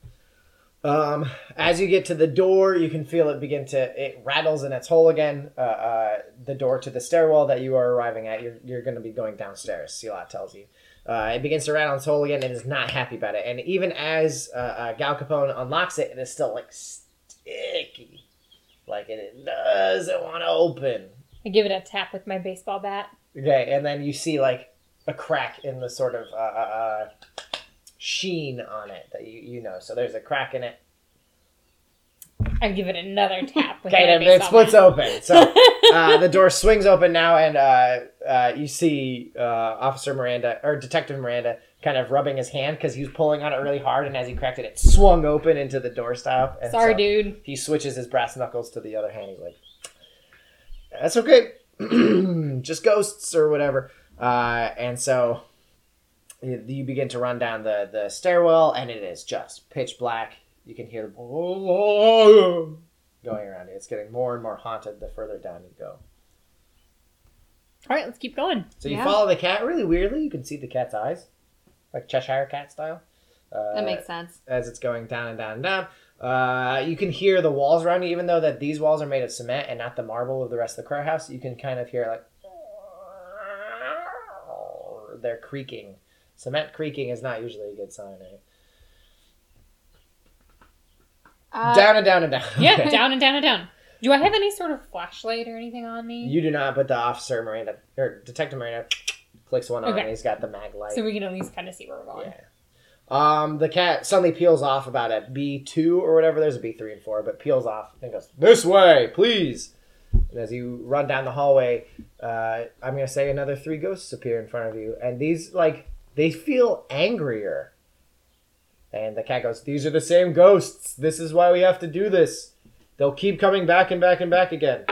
Um, as you get to the door, you can feel it begin to it rattles in its hole again. Uh, uh, the door to the stairwell that you are arriving at, you're, you're going to be going downstairs. Silat tells you. Uh, it begins to rattle in its hole again. It is not happy about it, and even as uh, uh, Gal Capone unlocks it, it is still like sticky, like it doesn't want to open. I give it a tap with my baseball bat. Okay, and then you see like a crack in the sort of uh, uh, uh, sheen on it that you you know. So there's a crack in it. I give it another tap with Okay, then it splits bat. open. So uh, the door swings open now, and uh, uh, you see uh, Officer Miranda or Detective Miranda kind of rubbing his hand because he was pulling on it really hard, and as he cracked it, it swung open into the doorstop. And Sorry, so dude. He switches his brass knuckles to the other hand. He's like, "That's okay, just ghosts or whatever." Uh, and so you you begin to run down the the stairwell, and it is just pitch black. You can hear going around it. It's getting more and more haunted the further down you go. All right, let's keep going. So you Yeah. follow the cat really weirdly. You can see the cat's eyes, like Cheshire cat style. Uh, That makes sense. as it's going down and down and down. Uh, you can hear the walls around you, even though that these walls are made of cement and not the marble of the rest of the crow house. You can kind of hear like they're creaking. Cement creaking is not usually a good sign, right? Uh, down and down and down. Yeah, down and down and down. Do I have any sort of flashlight or anything on me? You do not, but the officer Miranda or Detective Miranda clicks one on, Okay. and he's got the mag light. so we can at least kind of see where we're going. Yeah. Um, the cat suddenly peels off about at B two or whatever. There's a B three and four, but peels off and goes this way, please. And as you run down the hallway, uh, I'm gonna say another three ghosts appear in front of you, and these like they feel angrier. And the cat goes, "These are the same ghosts. This is why we have to do this. They'll keep coming back and back and back again."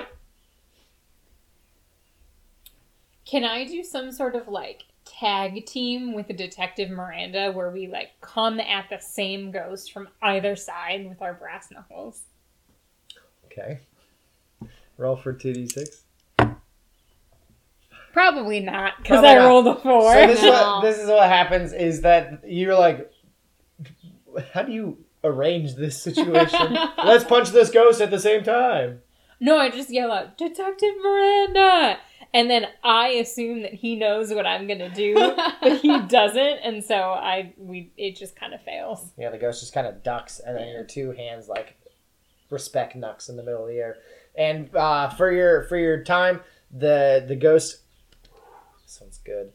Can I do some sort of like tag team with the Detective Miranda where we like come at the same ghost from either side with our brass knuckles? Okay. Roll for two d six. Probably not, because I not. rolled a four. So this is, what, this is what happens is that you're like, how do you arrange this situation? Let's punch this ghost at the same time. no, I just yell out, Detective Miranda! And then I assume that he knows what I'm gonna do, but he doesn't, and so I we it just kind of fails. Yeah, the ghost just kind of ducks, and then your two hands like respect knucks in the middle of the air. And uh, for your for your time, the the ghost. Good.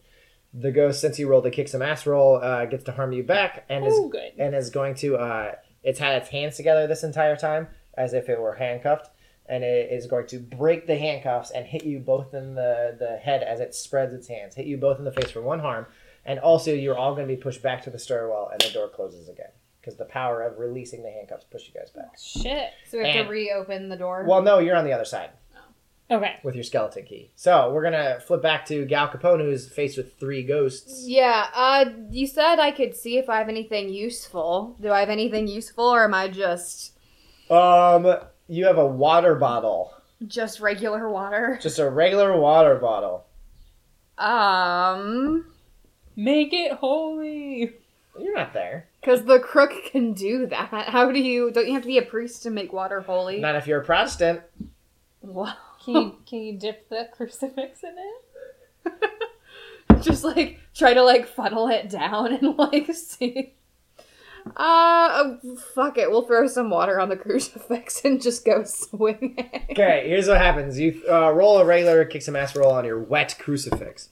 The ghost, since you rolled a kick some ass roll, uh, gets to harm you back, and is good. and is going to uh, it's had its hands together this entire time as if it were handcuffed and it is going to break the handcuffs and hit you both in the, the head as it spreads its hands hit you both in the face for one harm and also you're all going to be pushed back to the stairwell and the door closes again because the power of releasing the handcuffs push you guys back Shit. So we have And- to reopen the door. well no you're on the other side Okay. with your skeleton key so we're going to flip back to gal capone who's faced with three ghosts yeah. Uh, you said I could see if I have anything useful. Do I have anything useful, or am I just um you have a water bottle just regular water? just a regular water bottle Um. Make it holy. you're not there Because the crook can do that. How do you? Don't you have to be a priest to make water holy? Not if you're a Protestant. Wow. Can you can you dip the crucifix in it? Just like try to like funnel it down and like see. Uh, oh, fuck it. We'll throw some water on the crucifix and just go swinging. Okay, here's what happens. You uh, roll a regular kick some ass roll on your wet crucifix.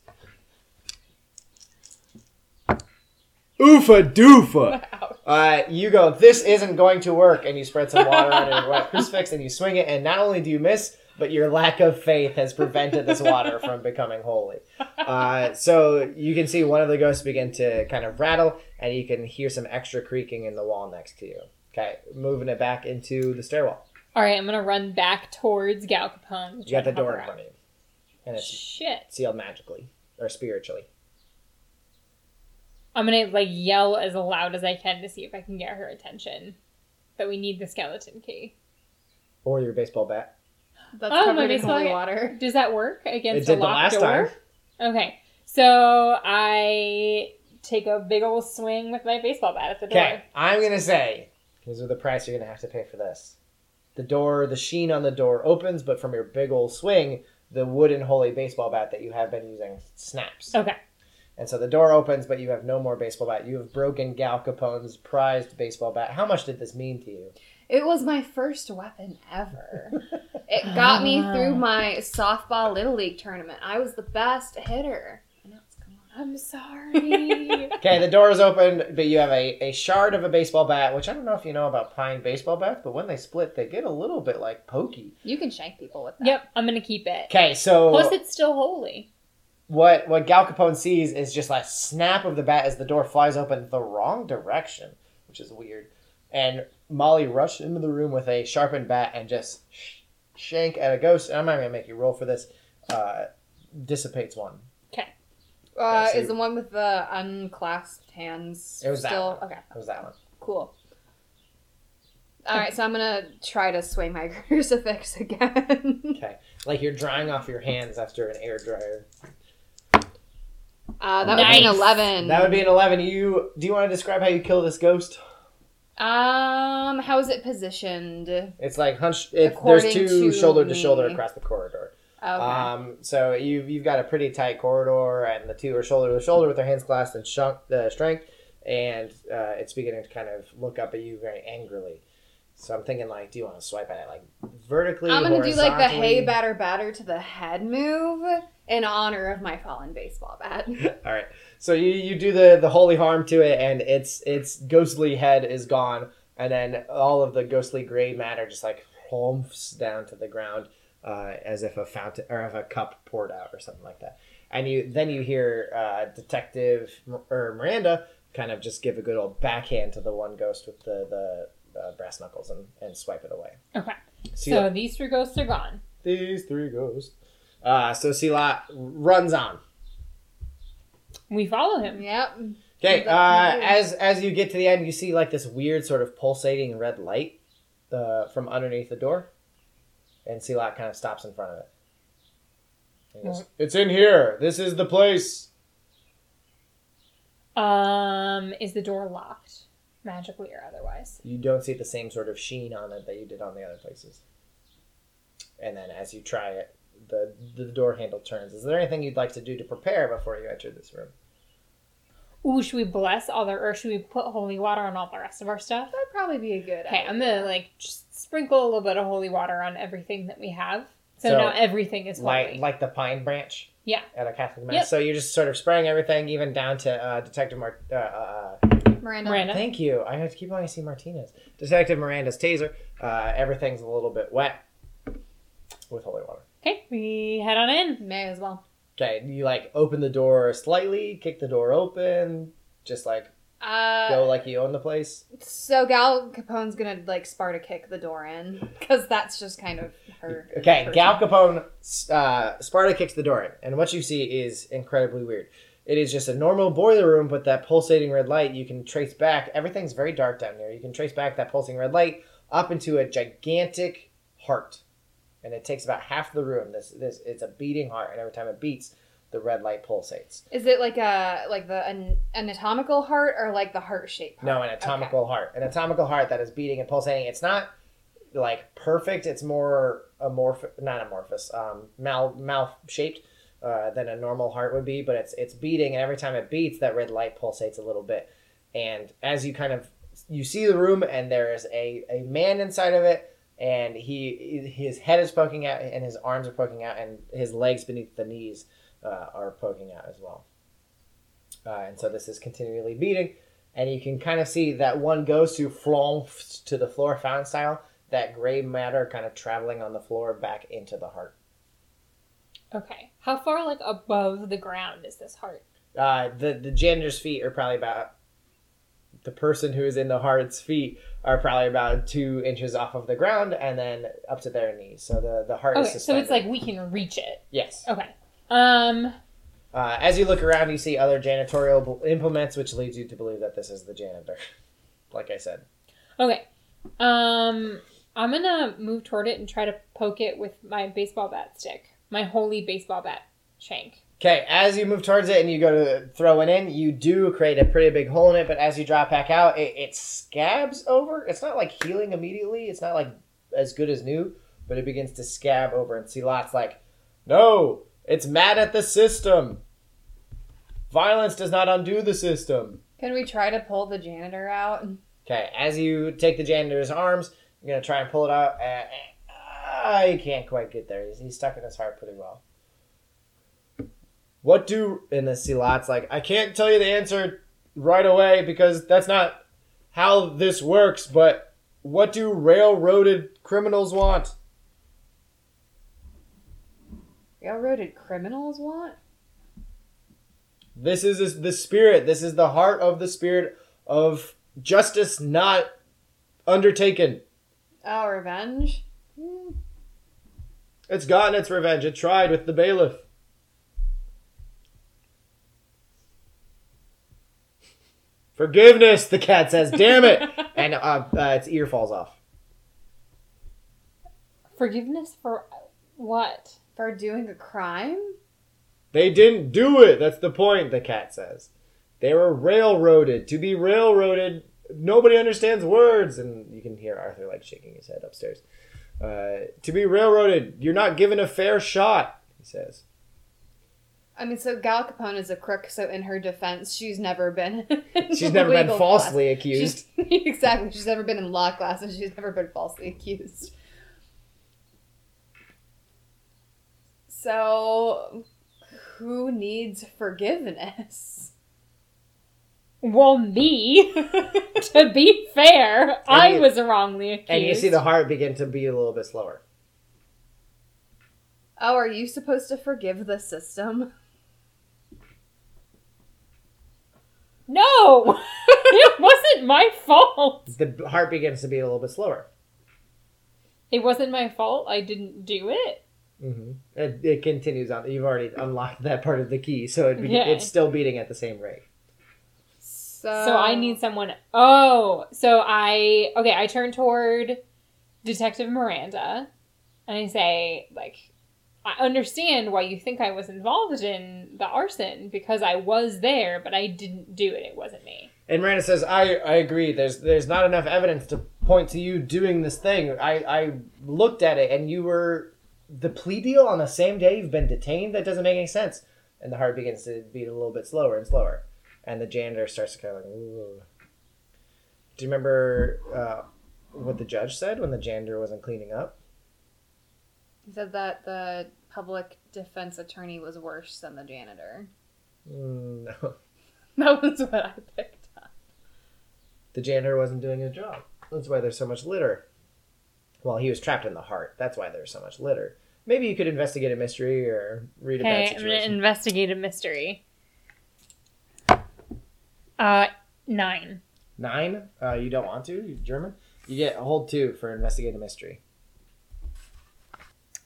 Oofa doofa. Uh, you go, this isn't going to work, and you spread some water on your wet crucifix, and you swing it, and not only do you miss, but your lack of faith has prevented this water from becoming holy. Uh, so you can see one of the ghosts begin to kind of rattle, and you can hear some extra creaking in the wall next to you. Okay, moving it back into the stairwell. All right, I'm gonna run back towards Gal Capone. You got the door in front of you, and it's Shit. sealed magically or spiritually. I'm gonna like yell as loud as I can to see if I can get her attention. But we need the skeleton key. Or your baseball bat. That's Oh, my covered in baseball holy bat. water. Does that work It against did a the locked last door? time. Okay, so I take a big old swing with my baseball bat at the door. Okay, I'm gonna say these are the price you're gonna have to pay for this. The door, the sheen on the door opens, but from your big old swing, the wooden holy baseball bat that you have been using snaps. Okay. And so the door opens, but you have no more baseball bat. You have broken Gal Capone's prized baseball bat. How much did this mean to you? It was my first weapon ever. it got me through ah. my softball little league tournament. I was the best hitter. I know it's gone. I'm sorry. Okay, the door is open, but you have a, a shard of a baseball bat, which I don't know if you know about pine baseball bats, but when they split, they get a little bit like pokey. You can shank people with that. yep, I'm gonna keep it. Okay, so Plus, it's still holy. what what Gal Capone sees is just a snap of the bat as the door flies open the wrong direction, which is weird. And Molly rushed into the room with a sharpened bat and just sh- shank at a ghost. And I'm not gonna make you roll for this. Uh, dissipates one. Uh, Okay, so- is the one with the unclasped hands It was that one. okay? What was that one? Cool. All right, so I'm gonna try to swing my crucifix again. Okay, like you're drying off your hands after an air dryer. Uh, that would be an eleven. That would be an eleven. You do you want to describe how you kill this ghost? Um, how is it positioned? It's like hunched. It, there's two to shoulder to shoulder across the corridor. Okay. Um, so you've you've got a pretty tight corridor, and the two are shoulder to shoulder with their hands clasped and shunk the strength, and uh, it's beginning to kind of look up at you very angrily. So I'm thinking, like, do you want to swipe at it like vertically? I'm gonna do like the hey batter batter to the head move in honor of my fallen baseball bat. All right. So you, you do the the holy harm to it, and its its ghostly head is gone, and then all of the ghostly gray matter just like plumps down to the ground, uh, as if a fountain or if a cup poured out or something like that. And you then you hear uh, Detective or Miranda kind of just give a good old backhand to the one ghost with the the uh, brass knuckles and, and swipe it away. Okay. So these three ghosts are gone. these three ghosts. Uh, so Sila runs on. We follow him. yep. Okay, uh, as as you get to the end, you see like this weird sort of pulsating red light uh, from underneath the door, and Silat kind of stops in front of it. He goes, It's in here. This is the place. Um, is the door locked, magically or otherwise? You don't see the same sort of sheen on it that you did on the other places. And then as you try it, the the door handle turns. Is there anything you'd like to do to prepare before you enter this room? Ooh, should we bless all the, or should we put holy water on all the rest of our stuff? That'd probably be a good. Okay, I'm gonna like just sprinkle a little bit of holy water on everything that we have, so, So, now everything is holy. Like like the pine branch. Yeah. At a Catholic mass. Yep. So you're just sort of spraying everything, even down to uh, Detective Mart. Uh, uh, Miranda. Miranda. Thank you. I have to keep wanting to see Martinez. Detective Miranda's taser. Uh, everything's a little bit wet with holy water. Okay, we head on in. May as well. Okay, you like open the door slightly, kick the door open, just like Uh, go like you own the place. so Gal Capone's gonna like Sparta kick the door in because that's just kind of her. Okay, her Gal Capone, uh, Sparta kicks the door in, and what you see is incredibly weird. It is just a normal boiler room, but that pulsating red light you can trace back. Everything's very dark down here. You can trace back that pulsing red light up into a gigantic heart, and it takes about half the room. This this it's a beating heart, and every time it beats, the red light pulsates. Is it like a like the an anatomical heart or like the heart shape? No, an anatomical heart. An anatomical heart that is beating and pulsating. It's not like perfect. It's more amorphous, not amorphous, um, mal mouth shaped uh, than a normal heart would be. But it's it's beating, and every time it beats, that red light pulsates a little bit. And as you kind of you see the room, and there is a a man inside of it. And he, his head is poking out, and his arms are poking out, and his legs beneath the knees uh, are poking out as well. Uh, and so this is continually beating, and you can kind of see that one goes to flomps to the floor, fountain style. That gray matter kind of traveling on the floor back into the heart. Okay. How far like above the ground is this heart? Uh, the the janitor's feet are probably about the person who is in the heart's feet are probably about two inches off of the ground, and then up to their knees. So the the heart is Okay, so it's like we can reach it. yes. Okay. Um Uh, as you look around, you see other janitorial implements, which leads you to believe that this is the janitor. Like I said. okay. Um I'm gonna move toward it and try to poke it with my baseball bat stick. My holy baseball bat shank. Okay, as you move towards it and you go to throw it in, you do create a pretty big hole in it, but as you drop back out, it, it scabs over. It's not like healing immediately, it's not like as good as new, but it begins to scab over. And see lots like, no, it's mad at the system. Violence does not undo the system. Can we try to pull the janitor out? Okay, as you take the janitor's arms, you're gonna try and pull it out. Uh, uh, you can't quite get there. He's, he's stuck in his heart pretty well. What do and the Silat's like? I can't tell you the answer right away because that's not how this works. But what do railroaded criminals want? Railroaded criminals want? This is the spirit. This is the heart of the spirit of justice not undertaken. Oh, revenge? Hmm. It's gotten its revenge. It tried with the bailiff. Forgiveness, the cat says. Damn it! and uh, uh, its ear falls off. Forgiveness for what? For doing a crime? They didn't do it. That's the point, the cat says. They were railroaded. To be railroaded, nobody understands words. And you can hear Arthur like shaking his head upstairs. Uh, to be railroaded, you're not given a fair shot, he says. I mean, so Gal Capone is a crook, so in her defense, she's never been. She's never been falsely class. accused. She's- exactly. She's never been in law class, and she's never been falsely accused. So, who needs forgiveness? Well, me. to be fair, I you- was wrongly accused. And you see the heart begin to beat a little bit slower. Oh, are you supposed to forgive the system? No! it wasn't my fault. The heart begins to beat a little bit slower. It wasn't my fault. I didn't do it. Mm-hmm. It, it continues on. You've already unlocked that part of the key, so it be- Yeah. it's still beating at the same rate. So, So I need someone. Oh, so I okay. I turn toward Detective Miranda, and I say, like, I understand why you think I was involved in the arson because I was there, but I didn't do it. It wasn't me. And Miranda says, "I I agree. There's there's not enough evidence to point to you doing this thing. I I looked at it, and you were the plea deal on the same day you've been detained. That doesn't make any sense." And the heart begins to beat a little bit slower and slower, and the janitor starts to kind of like. Ooh. Do you remember uh, what the judge said when the janitor wasn't cleaning up? He said that the public defense attorney was worse than the janitor. Mm, no, That was what I picked up. the janitor wasn't doing his job. That's why there's so much litter. Well, he was trapped in the heart. That's why there's so much litter. Maybe you could investigate a mystery or read a bad Okay, I'm gonna investigate a mystery. Uh, nine. Nine? Uh, you don't want to? You German? You get a hold two for investigate a mystery.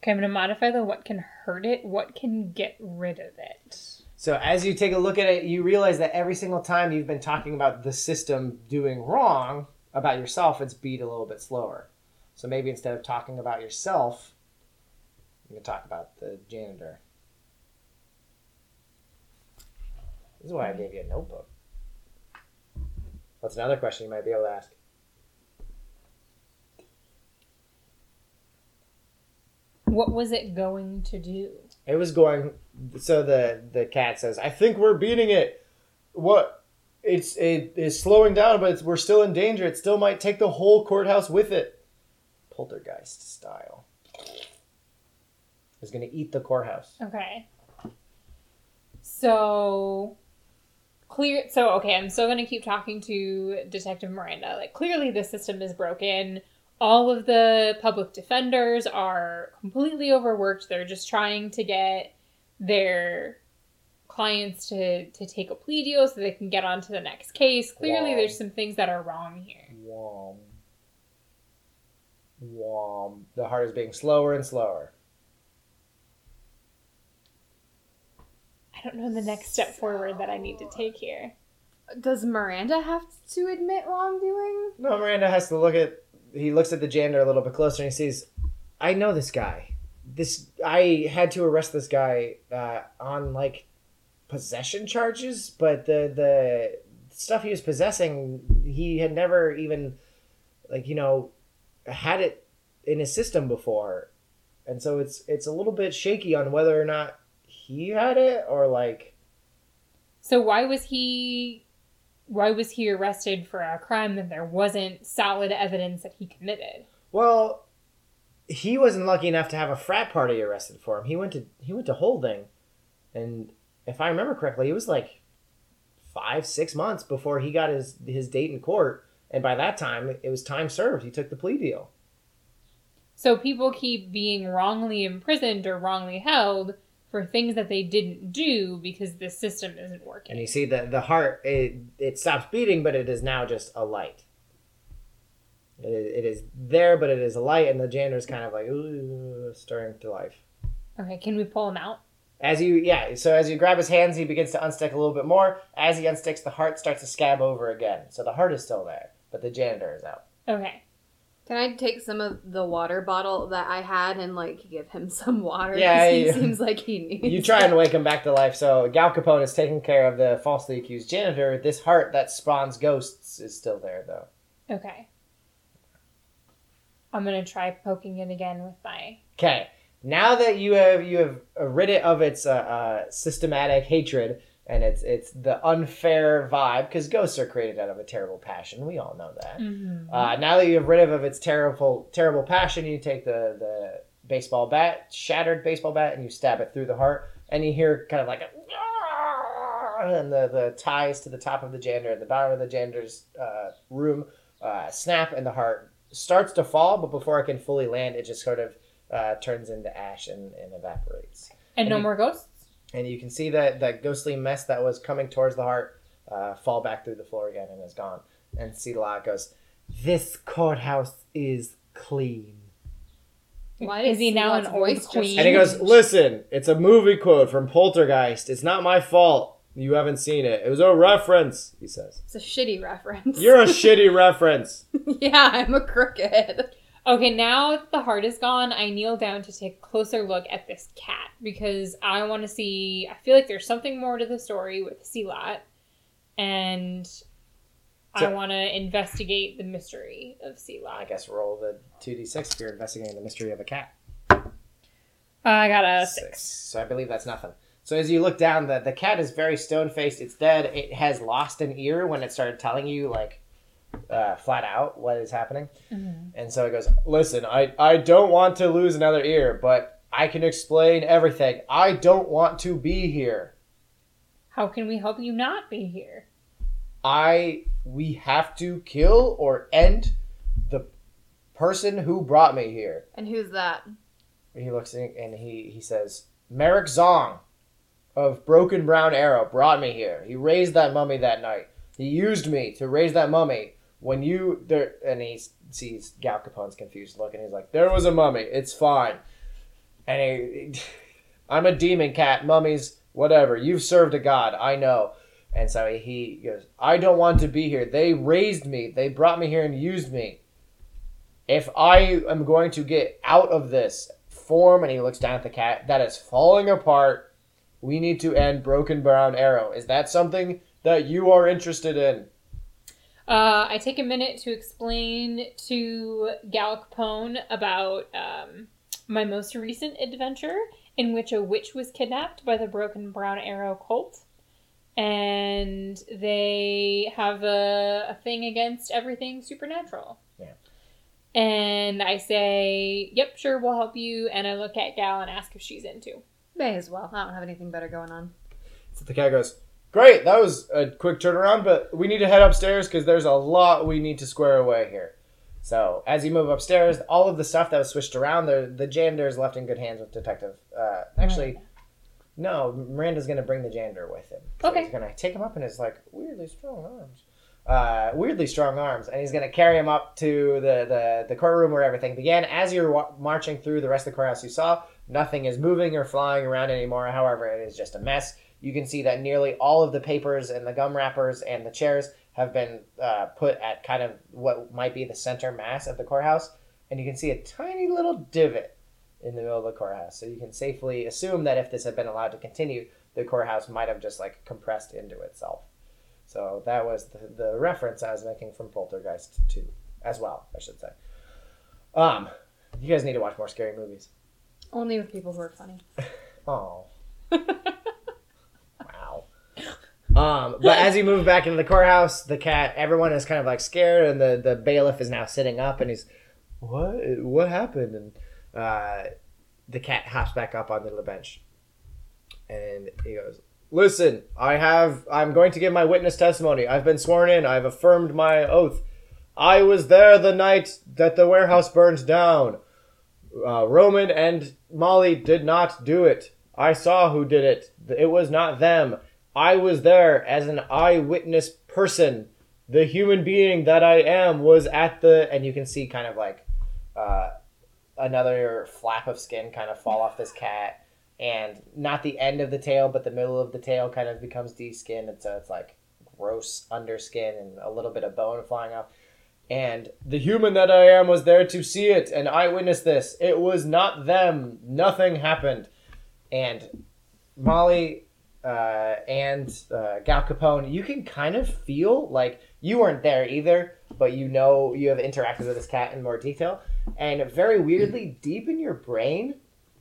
Okay, I'm gonna modify the what can hurt it. What can get rid of it? So as you take a look at it, you realize that every single time you've been talking about the system doing wrong about yourself, it's beat a little bit slower. So maybe instead of talking about yourself, you can talk about the janitor. This is why I gave you a notebook. What's another question you might be able to ask? What was it going to do? It was going. So the the cat says, "I think we're beating it. What? It's it is slowing down, but it's, we're still in danger. It still might take the whole courthouse with it, poltergeist style. It's gonna eat the courthouse. Okay. So clear so okay, I'm still gonna keep talking to Detective Miranda. Like clearly the system is broken. All of the public defenders are completely overworked. They're just trying to get their clients to to take a plea deal so they can get on to the next case. Clearly Wow. there's some things that are wrong here. Wom. Wom. The heart is being slower and slower. I don't know the next step forward that I need to take here. Does Miranda have to admit wrongdoing? No, Miranda has to look at. He looks at the janitor a little bit closer and he sees, I know this guy. This I had to arrest this guy uh, on like possession charges, but the the stuff he was possessing, he had never even like you know had it in his system before, and so it's it's a little bit shaky on whether or not he had it or like So why was he why was he arrested for a crime that there wasn't solid evidence that he committed? Well, he wasn't lucky enough to have a frat party arrested for him. He went to he went to holding, and if I remember correctly, it was like five six months before he got his his date in court, and by that time it was time served. He took the plea deal. So people keep being wrongly imprisoned or wrongly held for things that they didn't do because the system isn't working. And you see the the heart it it stops beating, but it is now just a light. It is, it is there, but it is a light, and the janitor's kind of like ooh, stirring to life. Okay, can we pull him out? As you, yeah, so as you grab his hands, he begins to unstick a little bit more. As he unsticks, the heart starts to scab over again. So the heart is still there, but the janitor is out. Okay. Can I take some of the water bottle that I had and like give him some water? Yeah, he yeah. seems like he needs. You try and wake him back to life. So Gal Capone is taking care of the falsely accused janitor. This heart that spawns ghosts is still there, though. Okay. I'm gonna try poking it again with my Okay, now that you have you have rid it of its uh, uh, systematic hatred and it's it's the unfair vibe because ghosts are created out of a terrible passion. We all know that. Uh, now that you have rid of its terrible terrible passion, you take the the baseball bat, shattered baseball bat, and you stab it through the heart, and you hear kind of like a and the the ties to the top of the janitor and the bottom of the janitor's uh, room uh, snap, and the heart starts to fall, but before it can fully land, it just sort of uh, turns into ash and, and evaporates. and no And you- more ghosts? And you can see that that ghostly mess that was coming towards the heart uh, fall back through the floor again and is gone. And Celia goes, "This courthouse is clean." Why Is he now an Silat's old queen? And he goes, "Listen, it's a movie quote from Poltergeist. It's not my fault. You haven't seen it. It was a reference." He says, It's a shitty reference. "You're a shitty reference." yeah, I'm a crooked. Okay, now that the heart is gone, I kneel down to take a closer look at this cat because I want to see. I feel like there's something more to the story with Sealot, and I want to investigate the mystery of I Sealot. guess roll the two d six if you're investigating the mystery of a cat. Uh, I got a six. So I believe that's nothing. So as you look down, the, the cat is very stone faced. It's dead. It has lost an ear when it started telling you, like, uh, flat out what is happening. And so it goes, Listen, I, I don't want to lose another ear, but I can explain everything. I don't want to be here. How can we help you not be here? I. We have to kill or end the person who brought me here. And who's that? He looks in and he, he says, Merrick Zong of Broken Brown Arrow brought me here. He raised that mummy that night. He used me to raise that mummy. When you there, and he sees Gal Capone's confused look, and he's like, "There was a mummy. It's fine." And he, I'm a demon cat. Mummies, whatever. You've served a god. I know. And so he goes, "I don't want to be here. They raised me. They brought me here and used me. If I am going to get out of this form," and he looks down at the cat that is falling apart, We need to end Broken Brown Arrow. Is that something that you are interested in? Uh, I take a minute to explain to Gal Capone about um, my most recent adventure in which a witch was kidnapped by the Broken Brown Arrow cult. And they have a, a thing against everything supernatural. Yeah. And I say, yep, sure, we'll help you. And I look at Gal and ask if she's into. May as well. I don't have anything better going on. So the cat goes, Great, that was a quick turnaround, but we need to head upstairs because there's a lot we need to square away here. So as you move upstairs, all of the stuff that was switched around, the the janitor is left in good hands with Detective. Uh, actually, no, Miranda's gonna bring the janitor with him. So Okay. He's gonna take him up in his like weirdly strong arms. Uh, weirdly strong arms, and he's gonna carry him up to the, the, the courtroom where everything began. As you're wa- marching through the rest of the courthouse, you saw nothing is moving or flying around anymore. However, it is just a mess. You can see that nearly all of the papers and the gum wrappers and the chairs have been uh, put at kind of what might be the center mass of the courthouse, and you can see a tiny little divot in the middle of the courthouse. So you can safely assume that if this had been allowed to continue, the courthouse might have just like compressed into itself. So that was the, the reference I was making from Poltergeist 2 as well, I should say. Um, you guys need to watch more scary movies. Only with people who are funny. Oh. Um, but as you move back into the courthouse, the cat, everyone is kind of like scared, and the, the bailiff is now sitting up, and he's, what? What happened? And uh, the cat hops back up onto the bench, and he goes, "Listen, I have. I'm going to give my witness testimony. I've been sworn in. I've affirmed my oath. I was there the night that the warehouse burned down. Uh, Roman and Molly did not do it. I saw who did it. It was not them. I was there as an eyewitness person. The human being that I am was at the. And you can see kind of like uh, another flap of skin kind of fall off this cat. And not the end of the tail, but the middle of the tail kind of becomes de-skinned. And so it's like gross underskin and a little bit of bone flying off. And the human that I am was there to see it, and I witnessed this. It was not them. Nothing happened. And Molly uh, and uh, Gal Capone, you can kind of feel like you weren't there either, but you know you have interacted with this cat in more detail. And very weirdly, deep in your brain,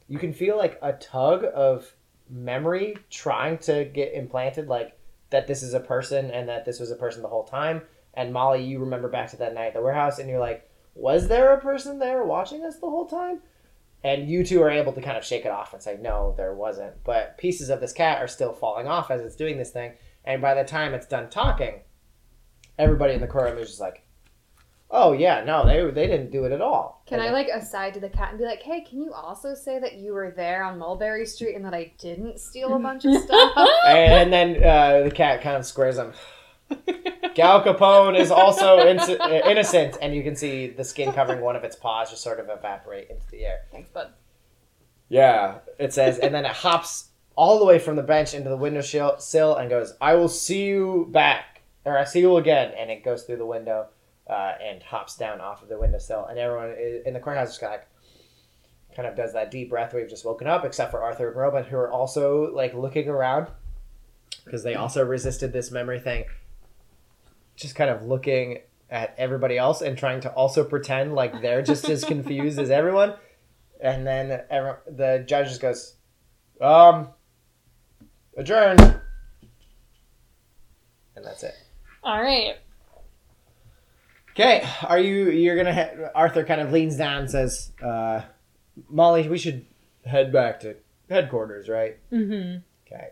you can feel like a tug of memory trying to get implanted, like that this is a person and that this was a person the whole time. And Molly, you remember back to that night at the warehouse, and you're like, was there a person there watching us the whole time? And you two are able to kind of shake it off and say, no, there wasn't. But pieces of this cat are still falling off as it's doing this thing. And by the time it's done talking, everybody in the courtroom is just like, oh, yeah, no, they, they didn't do it at all. Can And I like aside to the cat and be like, "Hey, can you also say that you were there on Mulberry Street and that I didn't steal a bunch of stuff?" and then uh, the cat kind of squares him. Gal Capone is also inc- innocent, and you can see the skin covering one of its paws just sort of evaporate into the air. Thanks, bud. Yeah, it says, and then it hops all the way from the bench into the window sill and goes, "I will see you back, or I see you again," and it goes through the window uh, and hops down off of the windowsill, and everyone in the courthouse just kind of, kind of does that deep breath. We've just woken up, except for Arthur and Robin, who are also like looking around because they also resisted this memory thing, just kind of looking at everybody else and trying to also pretend like they're just as confused as everyone. And then the judge just goes, um, adjourn. And that's it. All right. Okay, are you, you're gonna, he- Arthur kind of leans down and says, uh, Molly, we should head back to headquarters, right? Mm-hmm. Okay.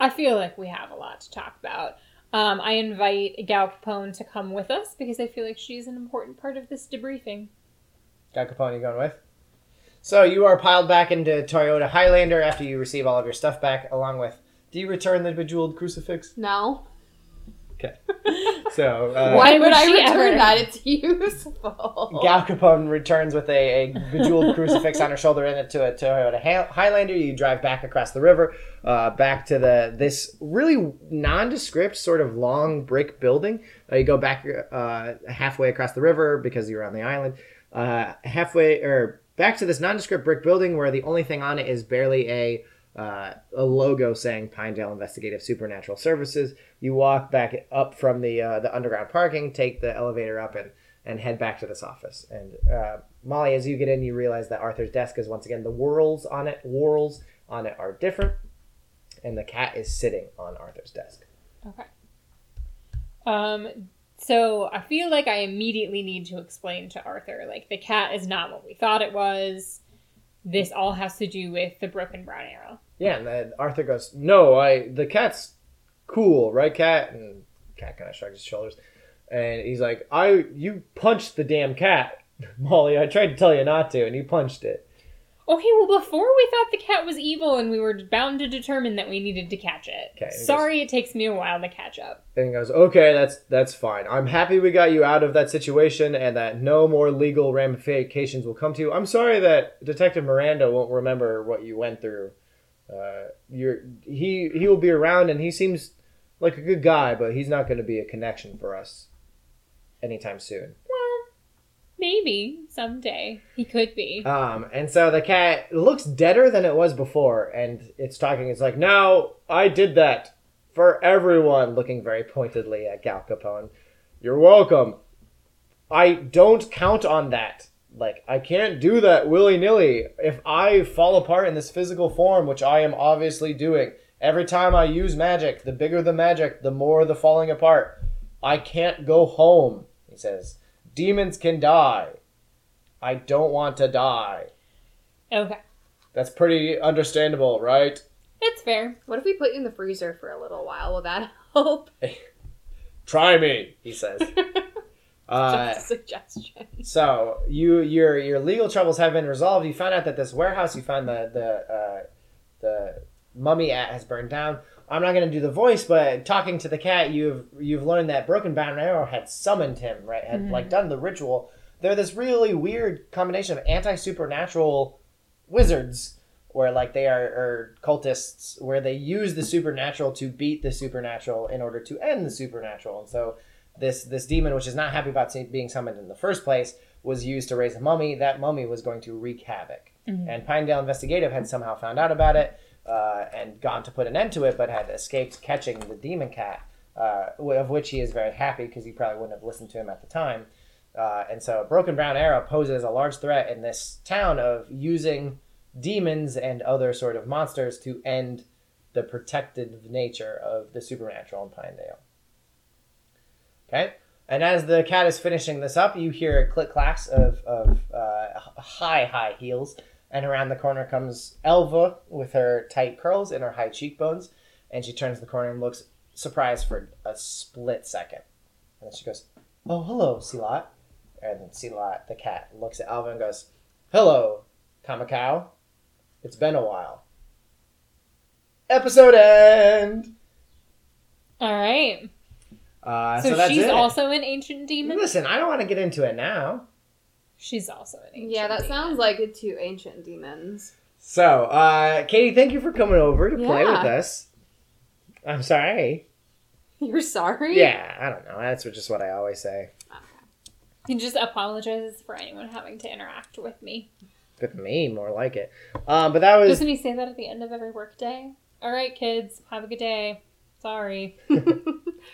I feel like we have a lot to talk about. Um, I invite Gal Capone to come with us because I feel like she's an important part of this debriefing. Gal Capone you going with? So you are piled back into Toyota Highlander after you receive all of your stuff back, along with. Do you return the bejeweled crucifix? No. So uh, Why Why would would I return ever- that? It's useful. Gal Capone returns with a, a bejeweled crucifix on her shoulder and into a Toyota Highlander. You drive back across the river, uh, back to the this really nondescript sort of long brick building. Uh, you go back uh, halfway across the river because you're on the island. Uh, halfway or back to this nondescript brick building where the only thing on it is barely a uh, a logo saying Pinedale Investigative Supernatural Services. You walk back up from the uh, the underground parking, take the elevator up, and and head back to this office. And uh, Molly, as you get in, you realize that Arthur's desk is once again the whorls on it. Whorls on it are different, and the cat is sitting on Arthur's desk. Okay. Um, so I feel like I immediately need to explain to Arthur, like, the cat is not what we thought it was. This all has to do with the broken brown arrow. Yeah, and then Arthur goes, "No, I the cat's cool, right, cat?" And cat kind of shrugs his shoulders, and he's like, "I you punched the damn cat, Molly. I tried to tell you not to, and you punched it." Okay, well, before we thought the cat was evil and we were bound to determine that we needed to catch it. Okay, Sorry it takes me a while to catch up. And he goes, "Okay, that's that's fine. I'm happy we got you out of that situation, and that no more legal ramifications will come to you. I'm sorry that Detective Miranda won't remember what you went through. Uh, you're he he will be around, and he seems like a good guy, but he's not going to be a connection for us anytime soon." Well, maybe someday he could be. Um, and so the cat looks deader than it was before, and it's talking. It's like, "No, I did that for everyone." Looking very pointedly at Gal Capone. You're welcome. I don't count on that. Like, I can't do that willy nilly. If I fall apart in this physical form, which I am obviously doing, every time I use magic, the bigger the magic, the more the falling apart. I can't go home, he says. Demons can die. I don't want to die. Okay, That's pretty understandable, right? it's fair. What if we put you in the freezer for a little while? Will that help? Try me, he says. Uh, Just a suggestion. so you your your legal troubles have been resolved. You found out that this warehouse you found the the uh, the mummy at has burned down. I'm not going to do the voice, but talking to the cat, you've you've learned that Broken Bound Arrow had summoned him, right? Had like done the ritual. They're this really weird combination of anti supernatural wizards, where like they are, are cultists, where they use the supernatural to beat the supernatural in order to end the supernatural. And so this this demon, which is not happy about being summoned in the first place, was used to raise a mummy. That mummy was going to wreak havoc. And Pinedale Investigative had somehow found out about it uh, and gone to put an end to it, but had escaped catching the demon cat, uh, of which he is very happy because he probably wouldn't have listened to him at the time. Uh, and so, Broken Brown Arrow poses a large threat in this town of using demons and other sort of monsters to end the protective nature of the supernatural in Pinedale. Okay? And as the cat is finishing this up, you hear a click clacks of, of uh, high, high heels. And around the corner comes Elva with her tight curls and her high cheekbones. And she turns the corner and looks surprised for a split second. And then she goes, Oh, hello, Silat. And Silat, the cat, looks at Elva and goes, Hello, Kamakau. It's been a while. Episode end! All right. Uh, So, so, that's she's it. also an ancient demon. Listen, I don't want to get into it now. She's also an ancient. Yeah, that demon. sounds like it two ancient demons. So, uh, Katie, thank you for coming over to play with us. I'm sorry. You're sorry? Yeah, I don't know. That's just what I always say. He just apologizes for anyone having to interact with me. With me, more like it. Um, but that was Doesn't he say that at the end of every workday? All right, kids, have a good day. Sorry.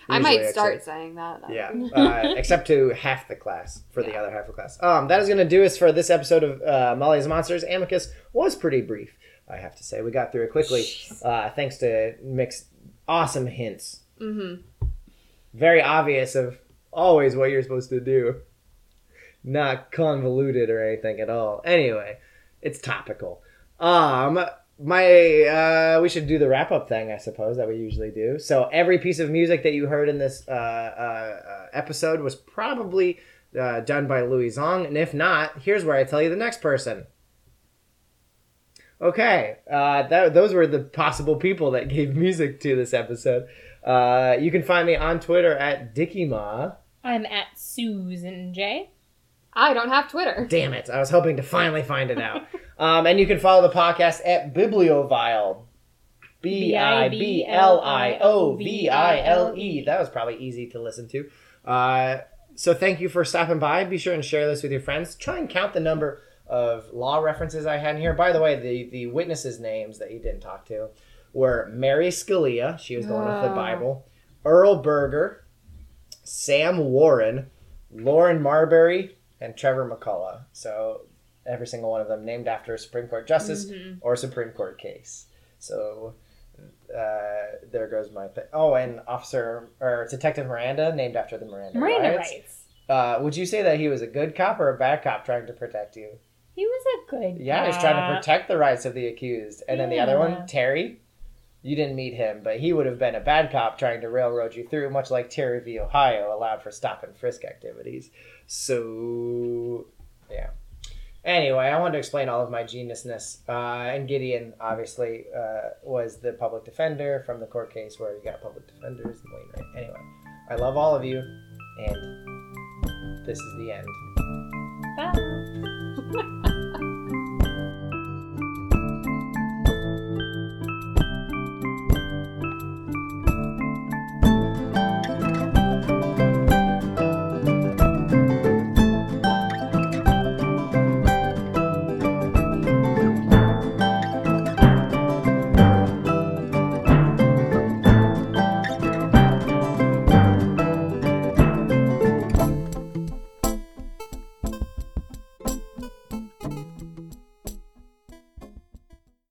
I might start actually. saying that. yeah, uh, except to half the class for the other half of the class. Um, that is going to do us for this episode of uh, Molly's Monsters. Amicus was pretty brief, I have to say. We got through it quickly, uh, thanks to Mick's awesome hints. Mm-hmm. very obvious of always what you're supposed to do. Not convoluted or anything at all. Anyway, it's topical. Um my uh we should do the wrap up thing, I suppose, that we usually do. So every piece of music that you heard in this uh, uh, episode was probably uh, done by Louie Zong, and if not, here's where I tell you the next person. Okay, uh, that, those were the possible people that gave music to this episode. Uh, you can find me on Twitter at DickieMa. I'm at Susan J. I don't have Twitter. Damn it! I was hoping to finally find it out. um, and you can follow the podcast at Bibliovile. B I B L I O V I L E. That was probably easy to listen to. Uh, so thank you for stopping by. Be sure and share this with your friends. Try and count the number of law references I had in here. By the way, the the witnesses' names that you didn't talk to were Mary Scalia. She was the one with the Oh. Bible. Earl Burger, Sam Warren, Lauren Marbury, and Trevor McCullough. So every single one of them named after a Supreme Court justice Mhm. or Supreme Court case. So uh, there goes my. Oh, and Officer or Detective Miranda, named after the Miranda, Miranda riots. rights. Uh, would you say that he was a good cop or a bad cop trying to protect you? He was a good. Yeah, he's trying to protect the rights of the accused. And then the other one, Terry, you didn't meet him, but he would have been a bad cop trying to railroad you through, much like Terry v. Ohio allowed for stop and frisk activities. So, yeah. Anyway, I wanted to explain all of my geniusness. Uh, and Gideon, obviously, uh, was the public defender from the court case where you got public defenders and Wainwright. Anyway, I love all of you, and this is the end. Bye.